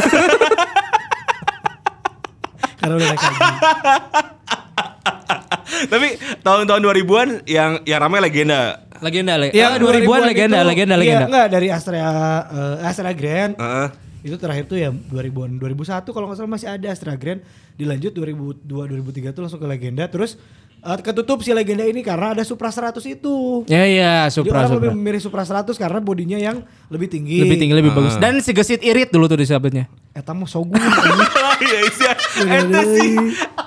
Karena udah naik haji. Tapi tahun-tahun 2000-an yang yang ramai legenda. legenda le. Ah, 2000-an legenda, itu- legenda, iya, legenda. enggak dari Astrea eh, Astrea Grand. Heeh. Itu terakhir tuh ya 2000-an 2001 kalau nggak salah masih ada Astra Grand. Dilanjut 2002 2003 tuh langsung ke Legenda. Terus eh, ketutup si Legenda ini karena ada Supra 100 itu. Ya ya Jadi Supra orang Supra. lebih memilih Supra 100 karena bodinya yang lebih tinggi. Lebih tinggi lebih Ah. bagus. Dan si gesit irit dulu tuh disebutnya. Eta mah Shogun. *laughs* anjing. Iya iya. Eta sih.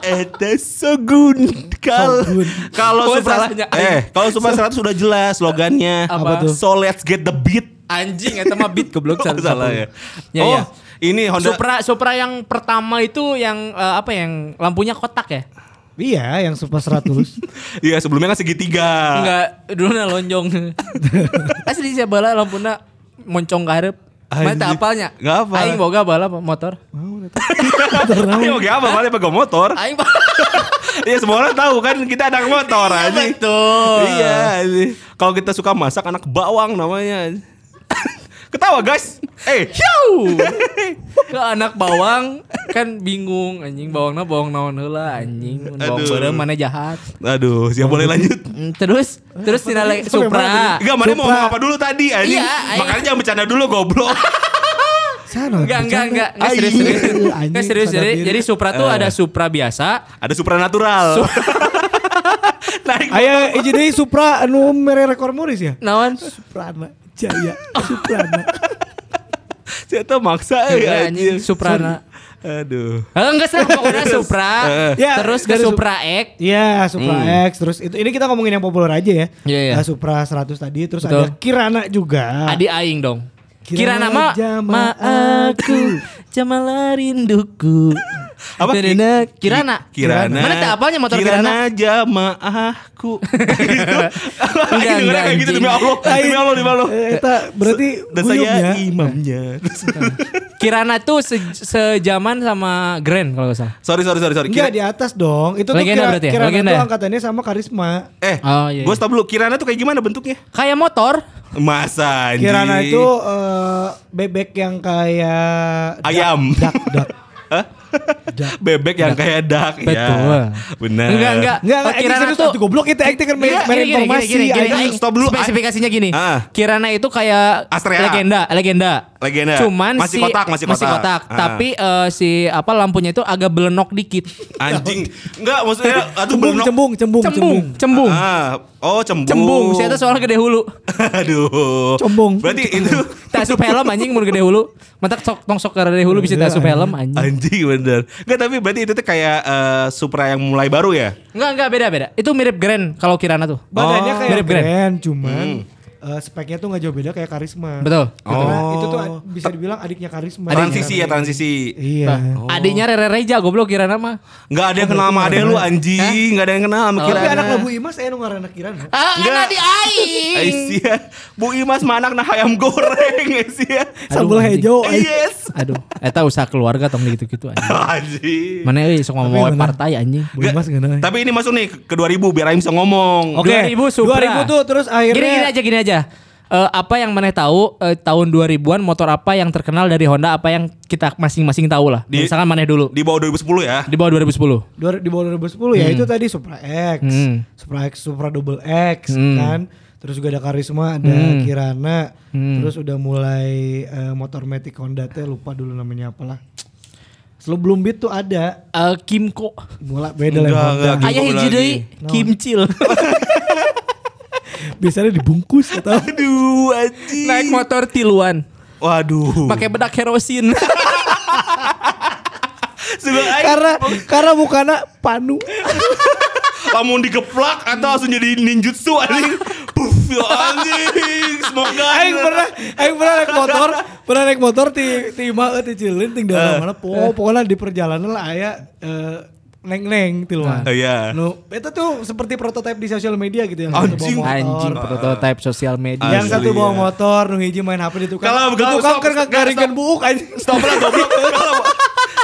Eta Sogun. Kal- Shogun. Kalau Oh, salahnya. eh kalau Supra 100 sudah jelas slogannya. Apa tuh? So let's get the beat. Anjing eta mah beat goblok *laughs* Oh, salah ya. Ya, oh, ya. ini Honda Supra Supra yang pertama itu yang eh, apa yang lampunya kotak ya? iya, yang Supra 100. *laughs* Iya, sebelumnya kan segitiga. Enggak, dulu na lonjong. *laughs* Asli sih bala lampuna moncong ke hareup. Mana tak apalnya? Nggak hafal. Aing boga bala motor. Ayo oke apa balik pakai motor? Aing *laughs* Iya semua orang tahu kan kita anak motor aja. betul. Iya. anjing. Kalau kita suka masak anak bawang namanya. Ketawa guys. Eh, *laughs* Hiu. *laughs* Ke anak bawang kan bingung anjing bawangna bawang naon heula anjing. Mun Bawang beureum mana jahat. aduh, siapa boleh lanjut? Mm, Terus terus tina Supra. Enggak, mana mau Supra. ngomong apa dulu tadi anjing? Iya, aing- Makanya jangan bercanda dulu goblok. *laughs* Sana. Enggak, enggak, enggak, enggak serius, serius. Enggak serius, jadi, jadi Supra tuh Eh. ada Supra biasa, Ada supranatural. Naik Aya hiji deui Supra anu mere rekor Morris ya? naon? Suprana Jaya Suprana. *laughs* Siapa maksa ya anjing, Suprana. Aduh. Eh, enggak sih, pokoknya *laughs* Supra, Ya, terus ke Supra X, Iya, Supra X terus itu ini kita ngomongin yang populer aja ya. Iya, iya. Nah, Supra 100 tadi terus Betul. ada Kirana juga. Adi Aing dong. Kira Kirana nama jama ma aku jamalah rinduku. Apa? Kirana Kirana. Kirana. Mana tak apalnya motor Kirana? Kirana jamaahku. *laughs* gitu. Enggak, enggak, kayak gitu demi. Allah. Demi Allah, demi Allah. Eh, Eta berarti Dan saya imamnya. *laughs* Kirana tuh se- sejaman sama Grand kalau nggak salah. sorry, sorry, sorry, sorry. Enggak di atas dong. Itu Legenda tuh Kira, berarti ya? Kirana Legenda tuh ya? angkatannya sama Karisma. Eh, Oh, iya, gue iya. stop dulu. Kirana tuh kayak gimana bentuknya? Kayak motor. Masa anjing. Kirana itu eh, bebek yang kayak Ayam. Dak, dak. Hah? Bebek yang kayak dak Betul. ya. Benar. Enggak, enggak. Enggak, Oh, enggak, Kirana serius tuh goblok kita acting kan main, main gini, gini, informasi. gini, gini, gini, Stop dulu. Spesifikasinya gini. Ah. Kirana itu kayak Astrea. legenda, legenda. Legenda. Cuman Masih si, kotak, masih kotak. Ah. Tapi eh, si apa lampunya itu agak belenok dikit. Anjing. Enggak, maksudnya aduh Cembung, belum cembung, cembung, Cembung, cembung. Ah, oh cembung. Cembung, saya tuh soalnya gede hulu. *laughs* Aduh. Combong. Berarti itu *laughs* Tak asup helm anjing mun gede hulu. Mantak sok tong sok gede hulu bisa tak asup helm anjing. Anjing bener. Enggak, tapi berarti itu tuh kayak eh, Supra yang mulai baru ya? Enggak, enggak beda beda. Itu mirip Grand kalau Kirana tuh. Badannya Oh. kayak Mirip Grand. Grand, cuman eh, speknya tuh nggak jauh beda kayak Karisma. Betul. Karena Oh. itu tuh bisa dibilang adiknya Karisma. Transisi ya, transisi. Iya. Adiknya Rere Reja goblok Kirana mah. Enggak ada yang kenal sama adek lu anjing, enggak ada yang kenal sama Tapi Kirana. anak lagu Imas saya nu ngaranna Kirana. Ah, Enggak. anak di aing. Aisyah, Bu Imas mah anak nah ayam goreng Aisyah. Sambal hijau. Yes. Aduh, eta usaha keluarga tong gitu-gitu anjing. *laughs* Anjing. Mana euy sok ngomong Tapi partai anjing. Bu Imas Nggak. Tapi ini masuk nih ke 2000 biar Aing bisa ngomong. Oke, 2000 Supra. 2000 tuh terus akhirnya Gini, gini aja gini aja. Eh, apa yang maneh tahu eh, tahun 2000-an motor apa yang terkenal dari Honda apa yang kita masing-masing tahu lah. Di- Misalkan maneh dulu Di bawah 2010 ya. di bawah 2010. dua- di bawah 2010 ya itu tadi Supra X, Hmm. Supra X, Supra Double X Hmm. kan. Terus juga ada Karisma, ada Hmm. Kirana. Hmm. Terus udah mulai eh, motor Matic Honda teh lupa dulu namanya apalah. Sebelum Beat tuh ada Eh, Kimco. mulai beda lah Ayah hiji deui Kimcil. *laughs* Biasanya dibungkus *laughs* atau Aduh, anjing. Naik motor tiluan, Waduh. pakai bedak kerosin. *laughs* Karena karena bukannya panu. *laughs* lamun digeplak atau langsung jadi ninjutsu anjing. Puff, ya anjing. Semoga Aing pernah aing pernah naik motor, pernah naik motor ti ti imah euy, ti Cileun ting daerah mana po pokoknya di perjalanan lah aya eh, neng-neng tiluan. Oh iya. Nu, itu tuh seperti prototipe di sosial media gitu yang Anjing. satu bawa motor. Anjing prototipe sosial media. Yang satu bawa ya. motor, nu hiji main HP di tukang. Kalau- keur stop, ngaringkeun stop. buuk anjing. Stop lah goblok.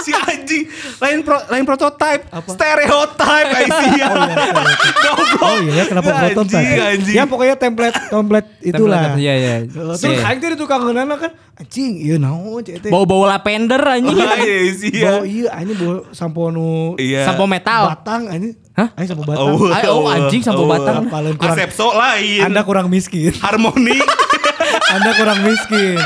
Si anjing lain pro, lain prototype, stereotype Aisyah. *laughs* Goblok. Oh iya, kenapa? Anjing, anjing. Ya pokoknya template template itulah. Iya iya. Eh, Terus aing teh di tukang ngeunana kan anjing ieu naon cek teh. Bau-bau lavender anjing. Ah, Aisyah. Bau iya anjing bau sampo nu Iya. Sampo metal. batang anjing. Hah? Aing sampo batang. Oh, Ay, oh, anjing sampo batang. Paling kurang Asepso lain. Anda kurang miskin. harmoni. *laughs* Anda kurang miskin.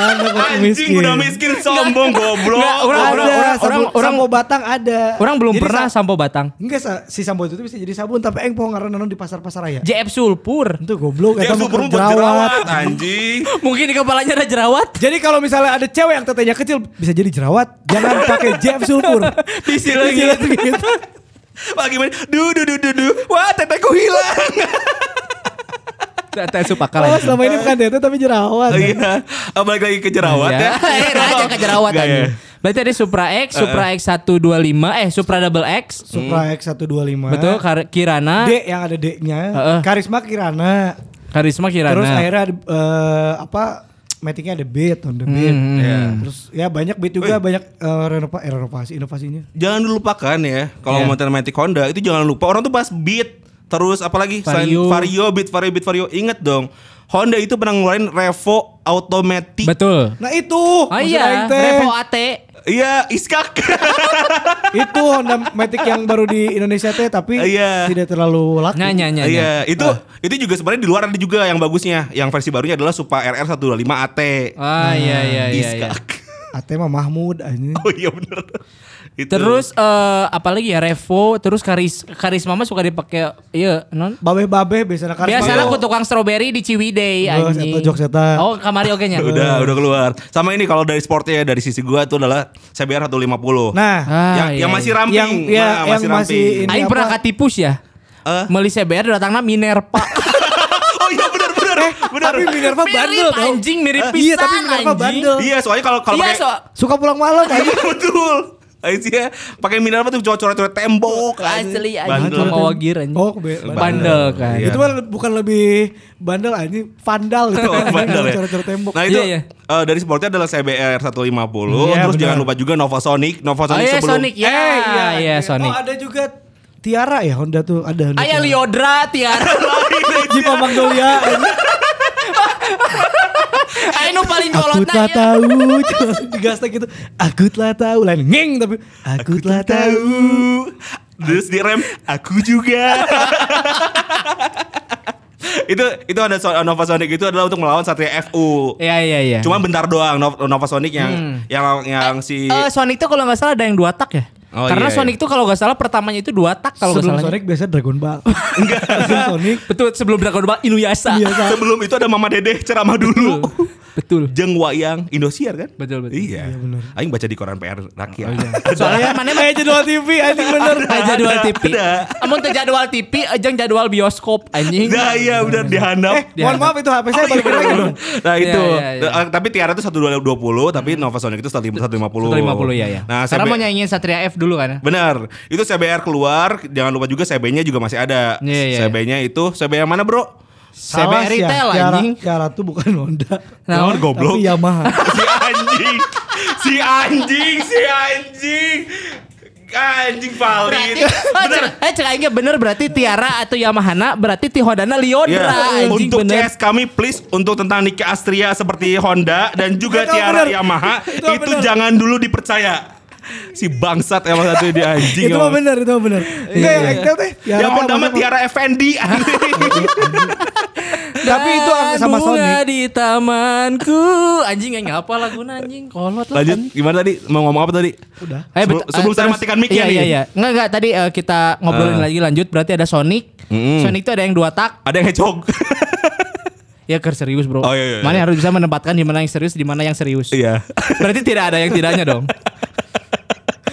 Anjing udah miskin sombong goblok. Nggak, orang- Ada, orang- sabun, orang- orang- sampo batang ada. Orang belum Jadi pernah sa- sampo batang. Enggak sa- si sampo itu bisa jadi sabun tapi eng pohon karena nanon di pasar-pasar raya. JF sulfur. Itu goblok super buat jerawat. jerawat anjing. *laughs* Mungkin di kepalanya ada jerawat. Jadi kalau misalnya ada cewek yang tetenya kecil bisa jadi jerawat, jangan pakai Jeff sulfur. *laughs* Bisi lagi. gitu. Main du du du du du. Wah, teteku hilang. *laughs* Teh supakal Oh, selama ini bukan tete tapi jerawat. Oh, iya. Oh, balik lagi ke jerawat ya. Eh, aja ke jerawat aja. ya. Berarti ada Supra X, Supra X 125, eh Supra Double X. Supra X 125. Betul, Kar- Kirana, D yang ada D-nya. Karisma Kirana. Karisma Kirana. Terus akhirnya ada eh, apa? Metiknya ada Beat, Honda Beat. Hmm, Iya. Terus ya banyak Beat juga banyak eh, renova- eh, renovasi inovasinya. Jangan dilupakan ya, kalau Iya. mau Matic Honda itu jangan lupa orang tuh bahas Beat, terus apalagi selain Vario. Vario, Beat, Vario, Beat, Vario. Ingat dong, Honda itu pernah ngeluarin Revo Automatic. Betul. Nah itu, Oh maksud iya. Revo AT. Iya, Iskak. *laughs* itu Honda Matic yang baru di Indonesia teh tapi Iya. tidak terlalu laku. Nah, nyanyi. Iya, itu itu juga sebenarnya di luar ada juga yang bagusnya. Yang versi barunya adalah Supra RR 125 AT. Ah iya iya iya. iya. Iskak. Ate mah Mahmud anjing. Oh iya bener. Itu. Terus eh apalagi ya Revo, terus karis karisma mah suka dipakai iya non. Babe-babe biasanya Karisma Biasanya tuh- aku tukang strawberry di Ciwidey Geus, anjing. eta. Oh, kamari oke nya. *laughs* udah udah keluar. Sama ini kalau dari sportnya ya dari sisi gua itu adalah CBR 150. Nah, Ah, yang, iya, yang iya. masih ramping, Yang- ya, Nah, yang masih masih ramping. ini- Aing pernah katipus ya. Eh? Meli CBR datangnya Minerva. *laughs* oh iya benar benar. benar. tapi Minerva bandel mirip tau. anjing, mirip Eh, pisan Iya, tapi Minerva anjing. bandel. Iya, soalnya kalau kalau Iya, so Suka pulang malam *laughs* anjing. betul. Aisyah pakai mineral tuh coret-coret tembok asli Bandel. anjing mau wagir anjing. Oh, be- bandel kan. Iya. Itu mah bukan lebih bandel anjing, vandal gitu. Oh, bandel ya. Cara-cara tembok. Nah itu Iya, iya. eh, dari sportnya adalah CBR 150 Iya, Terus benar. jangan lupa juga Nova Sonic Nova Oh Sonic iya sebelum Sonic ya. Eh, iya, iya Sonic. Oh, ada juga Tiara ya Honda tuh ada Honda. Aya Tiara. Liodra Tiara. *laughs* Jeep Magnolia. *laughs* nu paling Aku kolotna telah ya. tahu Cuma *laughs* digasnya gitu. Aku telah tahu. Lain ngeng tapi Aku telah tahu. Terus direm. Aku juga *laughs* *laughs* Itu itu ada so- Nova Sonic itu adalah untuk melawan Satria FU Iya iya iya. Cuma bentar doang Nov- Nova Sonic yang yang yang si Eh, Sonic tuh kalau nggak salah ada yang dua tak ya. Oh, Karena iya, Sonic tuh kalau nggak salah pertamanya itu dua tak kalau Sebelum salah. Sonic biasa Dragon Ball *laughs* Enggak Sebelum Sonic Betul sebelum Dragon Ball Inuyasha. Biasa sebelum itu ada Mama Dede ceramah dulu. Betul. Jeng Wayang Indosiar kan? Betul betul. Iya. bener. Aing baca di koran PR rakyat. *laughs* Soalnya mana mah Kayak jadwal TV anjing bener Kayak jadwal Ada, TV. ada. Amun teu jadwal TV, jeung jadwal bioskop anjing. Nah iya udah dihandap. Eh mohon maaf itu HP saya Oh, balik iya, lagi bener. dong Nah Iya, itu, iya, iya. Eh, tapi Tiara itu 1220, tapi Nova Sonic itu 150. 150 ya ya. Nah, Karena CB mau nyanyiin Satria F dulu kan. Benar. Itu CBR keluar, jangan lupa juga CB-nya juga masih ada. Iya, iya. CB-nya itu CB yang mana, Bro? Salah CB sih ya, retail Tiara, anjing. Tiara tuh bukan Honda Nah, Nah, goblok. Tapi Yamaha *laughs* si anjing. si anjing, si anjing. Anjing valid. Berarti, *laughs* cek, eh ge bener berarti Tiara atau Yamahana berarti ti Hondana Liodra Ya, anjing untuk bener. CS kami please untuk tentang Niki Astria seperti Honda dan juga Tiara bener. Yamaha *laughs* Itu itu, bener. jangan dulu dipercaya. Si bangsat emang satu di anjing. Itu mah bener Itu mah bener Enggak yang Ektel teh Tiara Yang apa-apa. Tiara Effendi. *laughs* *laughs* Tapi itu sama bunga Sonic di tamanku anjing enggak apa laguna anjing kolot lah Lanjut gimana tadi? Mau ngomong apa tadi? Udah Eh, Sebelum- sebelum saya matikan mic-nya iya, nih. Iya, iya. Enggak, enggak. Tadi eh, kita ngobrolin Ah. lagi lanjut. Berarti ada Sonic. Mm-mm. Sonic itu ada yang dua tak. Ada yang ngecok. *laughs* Ya ker serius bro. Oh, iya, iya, iya. Mana harus bisa menempatkan di mana yang serius, di mana yang serius. Iya. Berarti tidak ada yang tidaknya dong.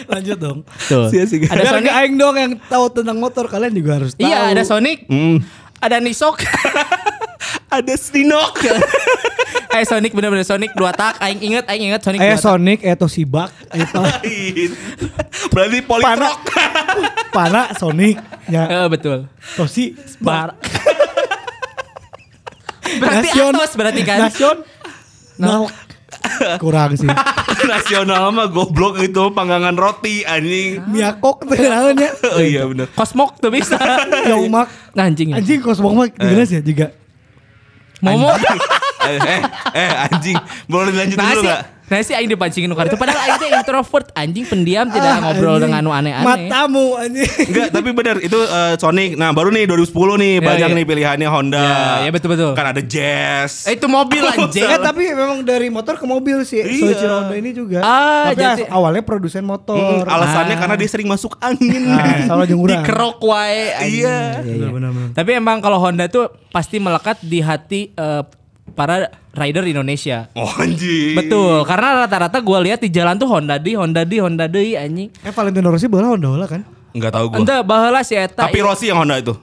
Lanjut dong Tuh. Sia. Ada Biar Sonic. aing dong yang tahu tentang motor Kalian juga harus tahu Iya, ada Sonic. Hmm. Ada Nisok. *laughs* Ada Stinok. *laughs* eh Sonic bener-bener Sonic dua tak. Aing inget, aing inget Sonic Eh. Sonic eh Tosibak Itu *laughs* Berarti Pana politrok. Pana Sonic Ya Eh, betul. Tosi Bar. berarti Nasion. Atos berarti kan. Nasion Nal Kurang sih *laughs* Nasional mah goblok itu panggangan roti anjing. Miakok tuh namanya *laughs* Oh iya benar. Kosmok tuh bisa. *laughs* Yongmak Nah, anjing. Anjing kosmok mah gimana sih juga Momo. eh, eh, eh anjing boleh dilanjut dulu Nasi. Nah sih aing dipancingin nu itu padahal aing teh introvert, anjing pendiam tidak Ah, ngobrol anjing. dengan nu aneh-aneh. Matamu anjing. Enggak, tapi benar itu eh, Sonic. Nah, baru nih 2010 nih Ya, banyak ya. nih pilihannya Honda. Ya, ya, betul-betul. Kan ada Jazz. Eh, itu mobil anjing. Eh tapi memang dari motor ke mobil sih Iya. Soichiro Honda ini juga. Ah, tapi jadi- awalnya produsen Hmm, motor. alasannya Ah. karena dia sering masuk angin. Nah, salah *laughs* jeung urang. Dikerok wae. Iya. iya. Benar, benar. Tapi emang kalau Honda tuh pasti melekat di hati eh, para rider Indonesia. Oh anjing. Betul, karena rata-rata gue lihat di jalan tuh Honda di, Honda di, Honda di anjing. Eh Valentino Rossi bola Honda bola kan? Enggak tahu gua. Ente baheula si eta. Tapi Rossi yang Honda itu.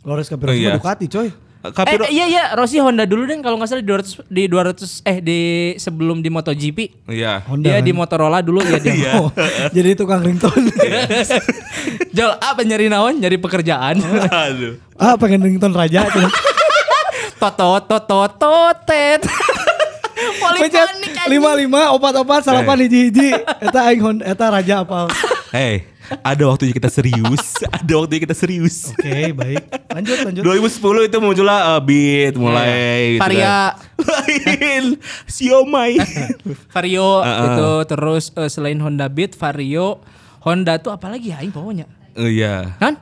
Loris Capirossi Oh, iya. Ducati coy. Tapi eh, iya iya Rossi Honda dulu deh kalau nggak salah di 200 di 200 eh di sebelum di MotoGP. Iya. Honda dia kan? di Motorola dulu ya dia. *laughs* Iya. Oh, jadi tukang ringtone. *laughs* Jol apa nyari naon? Nyari pekerjaan. *laughs* Aduh. ah pengen ringtone raja tuh. Totot totot totet. *laughs* Paling Pencet panik anjing. lima lima opat opat salapan hiji hiji. Eta aing Honda, eta raja apa? Oke Hey, ada waktunya kita serius. ada waktunya kita serius. baik. Lanjut lanjut. 2010 itu muncullah uh, Beat mulai gitu Varia. kan. Lain *laughs* Siomay. *laughs* Vario Heeh. itu terus eh, selain Honda Beat, Vario, Honda tuh apalagi ya aing pokoknya. Oh iya. Kan?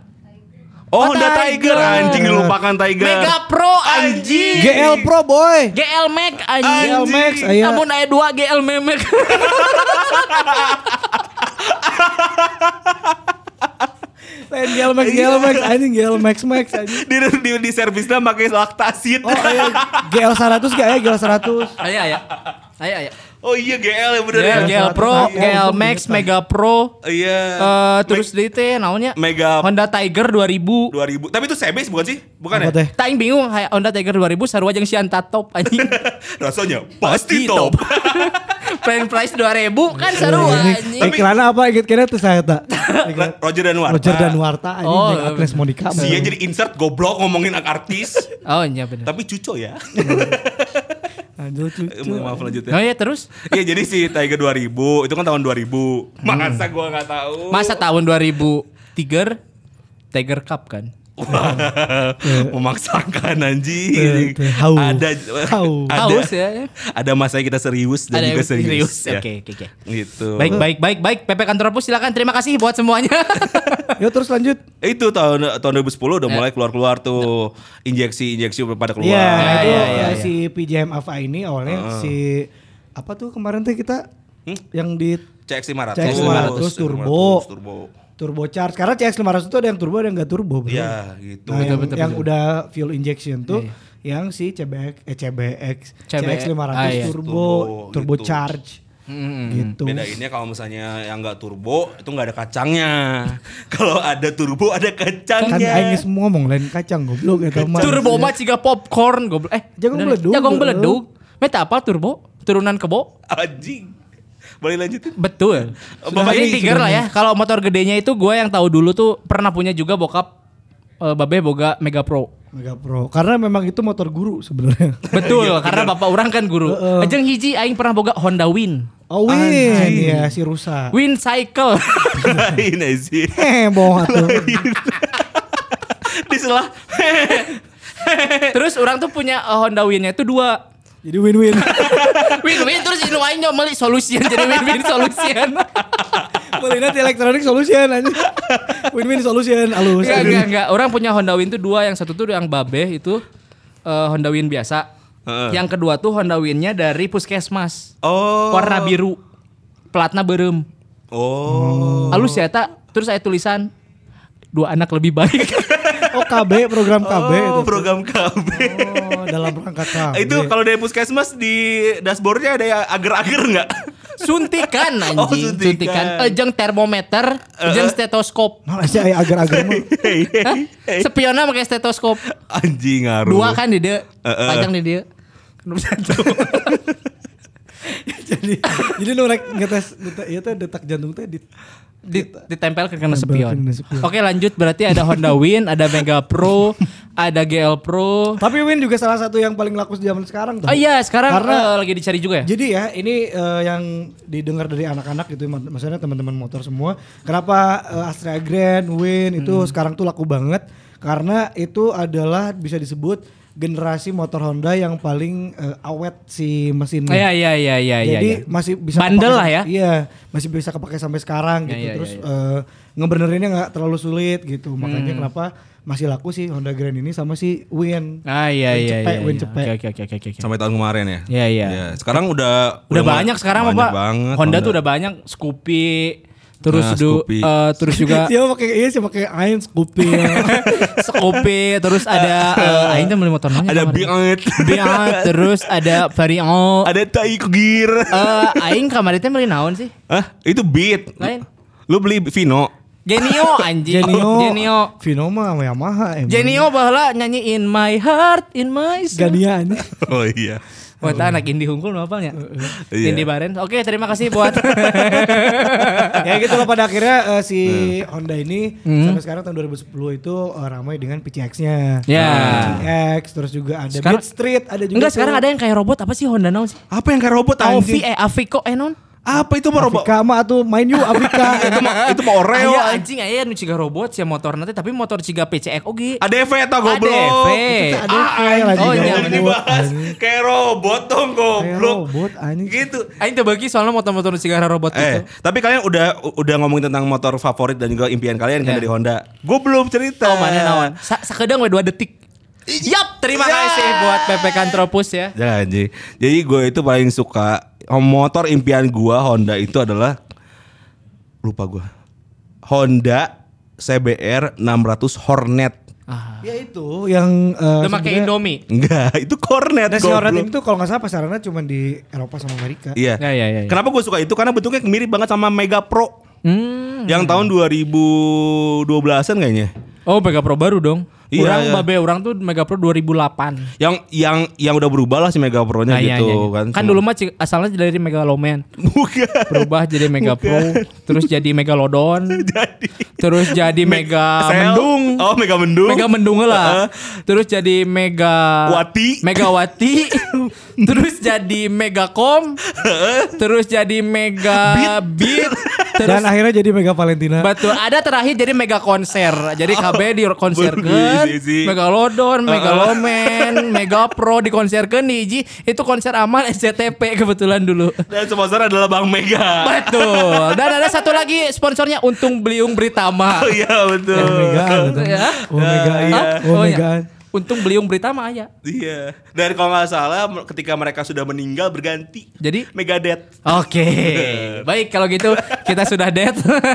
Oh, Honda Tiger. Tiger anjing dilupakan Tiger. Mega Pro anjing. GL Pro boy. GL Max anjing. GL Max aya. Namun aya dua GL Memek. Lain GL Max GL Max anjing GL Max Max anjing. di di, di servisnya pakai laktasit. Oh aya GL 100 gak ya GL 100. Aya aya. Aya aya. Oh iya GL ya bener GL, ya. GL Pro, Iya, GL iya, Max, iya. Mega Pro. Iya. Eh terus di teh naonnya? Mega Honda Tiger 2000. 2000. Tapi itu CBS bukan sih? Bukan Apa ya? teh? Taing bingung Honda Tiger 2000 sarua jeung Sianta top anjing. *laughs* Rasanya pasti top. *laughs* Plan price 2000 kan sarua anjing. Ini iklan apa inget kira tuh saya tak. *laughs* Roger dan Warta. Roger dan Warta anjing Oh, Agnes Monica. Dia jadi insert goblok ngomongin artis. Oh iya benar. tapi cuco ya. Lanjut cucu. Maaf lanjut ya. Oh iya terus Iya jadi si Tiger 2000 itu kan tahun 2000. Masa gua nggak tahu. masa tahun 2000 Tiger Tiger Cup kan? *laughs* Memaksakan anjing. Haus. Ada Haus. ada Haus *laughs* ya. ada masanya kita serius dan Ada juga serius. serius. ya. Oke oke oke. Gitu. Baik baik baik baik PP Kantor Pus silakan terima kasih buat semuanya. *laughs* Yuk terus lanjut. Itu tahun tahun 2010 udah Ya. mulai keluar-keluar tuh injeksi-injeksi pada keluar. Iya, Ya, itu ya, ya, ya. si PJM Ava ini awalnya si apa tuh kemarin tuh kita yang di CX 500. CX 500 turbo. Turbo. turbocharge karena CX 500 itu ada yang turbo ada yang enggak turbo bro. Iya, gitu. Nah, yang, betul, yang betul. udah fuel injection tuh Iya. yang si CBX eh CBX CBX, CX 500 ah, iya. turbo Turbo, turbocharge Hmm. gitu. Bedainnya kalau misalnya yang nggak turbo itu nggak ada kacangnya. *laughs* kalau ada turbo ada Kan kacangnya. aing geus ngomong lain kacang goblok eta mah. Turbo mah ciga popcorn goblok. Eh, Jagung bener. beledug, Jagung bro. beledug. Meta apa turbo? Turunan kebo? Anjing. Boleh lanjutin? Betul. Jadi hari, Tiger lah ya. Kalau motor gedenya itu gue yang tahu dulu tuh pernah punya juga bokap eh, Babe boga Mega Pro. Mega Pro. Karena memang itu motor guru sebenarnya. *laughs* Betul, karena bapak orang kan guru. Ajeng hiji aing pernah boga Honda Win. Oh Win, ya si rusa. Win Cycle. *laughs* Ini sih. Heh, bohong atuh. *laughs* Di selah. Terus orang tuh punya eh, Honda Win-nya itu dua. Jadi win-win. *laughs* Win-win terus ini aing nyoba beli solution jadi win-win solution. *laughs* Beli nanti elektronik solution aja. Win-win solution alus. Enggak, enggak, enggak. Orang punya Honda Win tuh dua. Yang satu tuh yang babe itu eh, Honda Win biasa. Heeh. Yang kedua tuh Honda Win-nya dari Puskesmas. Oh. Warna biru. Platna berem. Oh. Halus ya tak. Terus saya tulisan dua anak lebih baik. *laughs* Oh KB program KB itu. Oh, program KB. Oh, dalam rangka KB. Itu kalau dari puskesmas di dashboardnya ada yang agar-agar nggak? suntikan anjing. Oh, suntikan. suntikan. Eh, jeung termometer, jeung stetoskop. Nah, sih agar-agar mah. Spiona pakai stetoskop. Anjing ngaruh. Dua kan di dia. Eh, eh. Panjang di dia. Satu. Jadi jadi nu rek ngetes ieu teh detak jantung teh di Di, ditempel ke kena spion. Oke lanjut berarti ada Honda Win, ada Mega Pro, ada GL Pro. Tapi Win juga salah satu yang paling laku di zaman sekarang tuh. Oh iya, sekarang Karena- eh, lagi dicari juga ya? Jadi ya ini eh, yang didengar dari anak-anak gitu mak- maksudnya teman-teman motor semua. Kenapa eh, Astra Grand, Win itu Hmm. sekarang tuh laku banget? Karena itu adalah bisa disebut generasi motor Honda yang paling eh, awet si mesinnya. Iya iya iya iya iya. Jadi iya. masih bisa Bandel lah ya. Iya, masih bisa kepake sampai sekarang Iya, gitu. iya, Terus iya, eh, ngebenerinnya nggak terlalu sulit gitu. Makanya Hmm. kenapa masih laku sih Honda Grand ini sama si Win. Ah iya Win iya cepek, iya. Win iya. cepek. Oke oke oke oke oke. Sampai tahun kemarin ya. Iya iya. Iya, Sekarang udah Udah banyak sekarang banyak Pak. banget. Honda, tuh udah banyak Scoopy terus Nah, du, eh, terus juga *laughs* Dia pakai iya sih pakai Ain Scoopy. *laughs* Scoopy terus ada eh, Aing tuh beli motor nanya ada. Biat. Biat, terus ada Vario. ada Tai Gear. Eh, Aing kemarin teh beli naon sih? Hah? Itu Beat. Lain. Lu beli Vino. Genio anjing. Genio. Genio. Vino mah Yamaha emang. Genio baheula nyanyi in my heart, in my soul. Gania ini. *laughs* Oh iya. Buat anak indie hungkul nu apalnya? *laughs* Iya. Indie Baren. Oke, terima kasih buat *laughs* ya gitu loh pada akhirnya eh, si Nah. Honda ini Hmm. sampai sekarang tahun 2010 itu eh, ramai dengan PCX-nya. Ya. PCX terus juga ada Sekarang- Beat Street ada juga. Enggak, sekarang ada yang kayak robot apa sih Honda naon sih? Apa yang kayak robot anjing? eh Aviko eh non? Apa itu mau robot? Afrika mah tuh main yuk Afrika. *laughs* itu mau itu mau Oreo. Aya anjing aya nu ciga robot sia motor nanti tapi motor ciga PCX oge. ADV tau goblok. ADV. Itu ada Ah, kayak lagi oh, iya. jangan dibahas. Kayak robot dong Kayak goblok. robot anjing. Gitu. Aing teu bagi soalnya motor-motor ciga robot Eh, gitu. tapi kalian udah udah ngomongin tentang motor favorit dan juga impian kalian kan Ya. dari Honda. Gue belum cerita. Oh, mana naon? Sa sakedeng we 2 detik. Yap, terima Ya. kasih buat PP Kantropus ya. Jangan Ji. Jadi gue itu paling suka motor impian gue Honda itu adalah lupa gue. Honda CBR 600 Hornet. Ah. Ya itu yang eh, Lu make sebenarnya- Indomie. Enggak, itu Cornet. Nah, si Hornet tuh kalau nggak salah pasarannya cuma di Eropa sama Amerika. Iya. Ya, ya, ya, ya. Kenapa gue suka itu? Karena bentuknya mirip banget sama Mega Pro. Hmm. Yang tahun 2012-an kayaknya. Oh, Mega Pro baru dong. Iya, Orang iya. babe orang tuh Mega Pro 2008. Yang yang yang udah berubah lah si Mega Pro-nya Nah, iya, gitu iya, iya. kan. Kan Cuma- dulu mah asalnya dari Megaloman. bukan. Berubah jadi Mega Pro, terus jadi Megalodon, *laughs* Jadi terus jadi Mega Sel. Mendung. Oh, Mega Mendung. Mega Mendung lah. Terus jadi Mega Wati. Megawati. *laughs* terus jadi Megacom. terus jadi Mega Beat. *laughs* Terus Dan akhirnya jadi Mega Valentina. Betul, ada terakhir jadi mega konser. Jadi KB di konserkan, Bagus, isi. Megalodon, Megaloman, *laughs* Mega Pro di konserkan di Iji. Itu konser amal SCTP kebetulan dulu. Dan sponsor adalah Bang Mega. Betul. *laughs* Dan ada satu lagi sponsornya Untung Beliung Britama. Oh iya betul. Omegaan atau Ya. Omega Ah, iya. Iya. Untung Beliung Britama aja. Iya. Dan kalau nggak salah ketika mereka sudah meninggal berganti Jadi Megadeth. Oke, *laughs* baik kalau gitu kita sudah dead.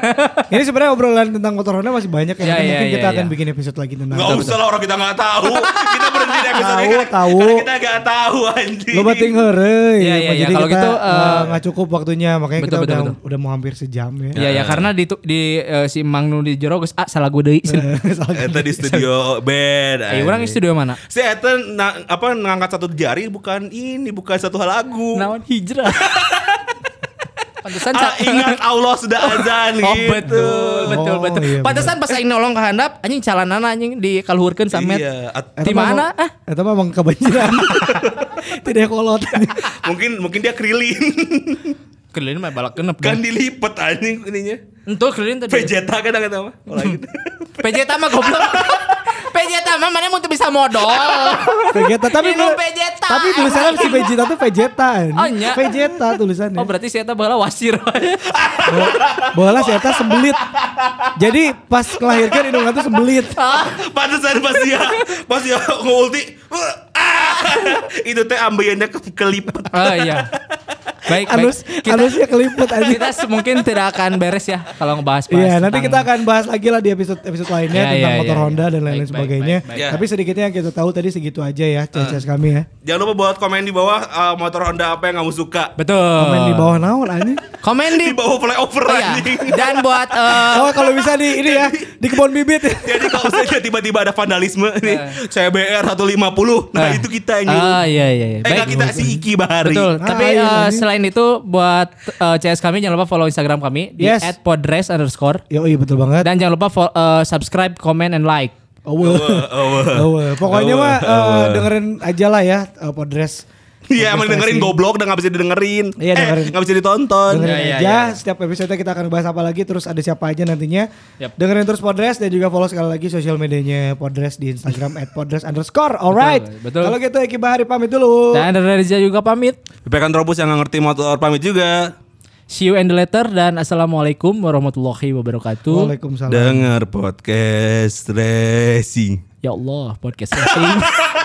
*laughs* Ini sebenarnya obrolan tentang motor Honda masih banyak ya. Ya, ya, mungkin ya, kita ya. akan bikin episode lagi tentang Nggak usah lah orang kita nggak tahu. kita berhenti di episode Tahu, ini karena- tahu. karena kita nggak tahu anjing. Lo bating heureuy. Iya, iya, iya. Jadi Kalau gitu, nggak cukup waktunya makanya betul, kita betul, udah betul. udah mau hampir sejam ya. Iya ya karena di di eh, si Mang nu di jero geus ah salah gue deui. *laughs* Eta di studio band. Eh orang di anjing. studio mana? Si Eta na- apa ngangkat satu jari bukan ini bukan satu hal lagu. Naon hijrah. *laughs* Pantesan Ah, ingat Allah sudah *laughs* azan Oh gitu. betul betul Oh, betul. iya, Pantesan pas aing nolong ke handap anjing calanan anjing dikaluhurkeun samet. Iya. Di mana? Ah, Itu mah emang kebanjiran. *laughs* Tidak kolot. mungkin mungkin dia krilin. kelilin mah balak genep kan dilipet anjing ininya. Entuh kelilin tadi. Vegeta kan kata mah. Oh, gitu. Pejeta mah goblok. Pejeta mah mana mau tuh bisa modal. *laughs* Vegeta tapi Minum tu- Vegeta. Tapi tulisannya si Vegeta tuh Vegeta. Oh, nya. Vegeta tulisannya. Oh berarti saya bala wasir. Bola si Eta sembelit. Jadi pas kelahirkan hidungnya tuh sembelit. Pantesan pas dia pas dia ngulti. *laughs* itu teh ambeyannya ke kelipet. oh iya. Baik, baik. Anus, Kita, anusnya kelipet aja. kita mungkin tidak akan beres ya kalau ngebahas bahas Iya, nanti kita akan bahas lagi lah di episode episode lainnya Iya, tentang iya, motor iya. Honda dan lain-lain Baik, baik, sebagainya. baik, baik. Tapi sedikitnya yang kita tahu tadi segitu aja ya, CS kami ya. Jangan lupa buat komen di bawah uh, motor Honda apa yang kamu suka. Betul. Komen di bawah naon anjing. Komen di *laughs* Di bawah flyover Oh, iya. anjing. Dan buat *laughs* eh, Oh, kalau bisa di ini ya, di kebun bibit. Jadi kalau *laughs* misalnya tiba-tiba ada vandalisme nih, CBR 150, nah Eh. itu kita yang nyuruh. Ah iya iya iya. Eh enggak kita si Iki Bahari. Betul. Ah, Tapi iya, anjing. Selain itu buat eh, CS kami jangan lupa follow Instagram kami di Yes. @podres underscore Yo, iya betul banget. dan jangan lupa fo- eh, subscribe, comment, and like. Awe. Awe. Pokoknya mah eh, dengerin aja lah ya eh, Podres. Iya, emang dengerin goblok udah gak bisa didengerin. Iya, dengerin. Eh, gak bisa ditonton. Dengerin Ya, aja ya. setiap episode kita akan bahas apa lagi terus ada siapa aja nantinya. Yap. Dengerin terus Podres dan juga follow sekali lagi sosial medianya Podres di Instagram @podres underscore. Alright. betul. Kalau gitu Eki Bahari pamit dulu. Dan dari Reza juga pamit. Trobus yang gak ngerti motor pamit juga. See you in the letter dan assalamualaikum warahmatullahi wabarakatuh. Waalaikumsalam. Dengar podcast racing. Ya Allah, podcast racing. *laughs*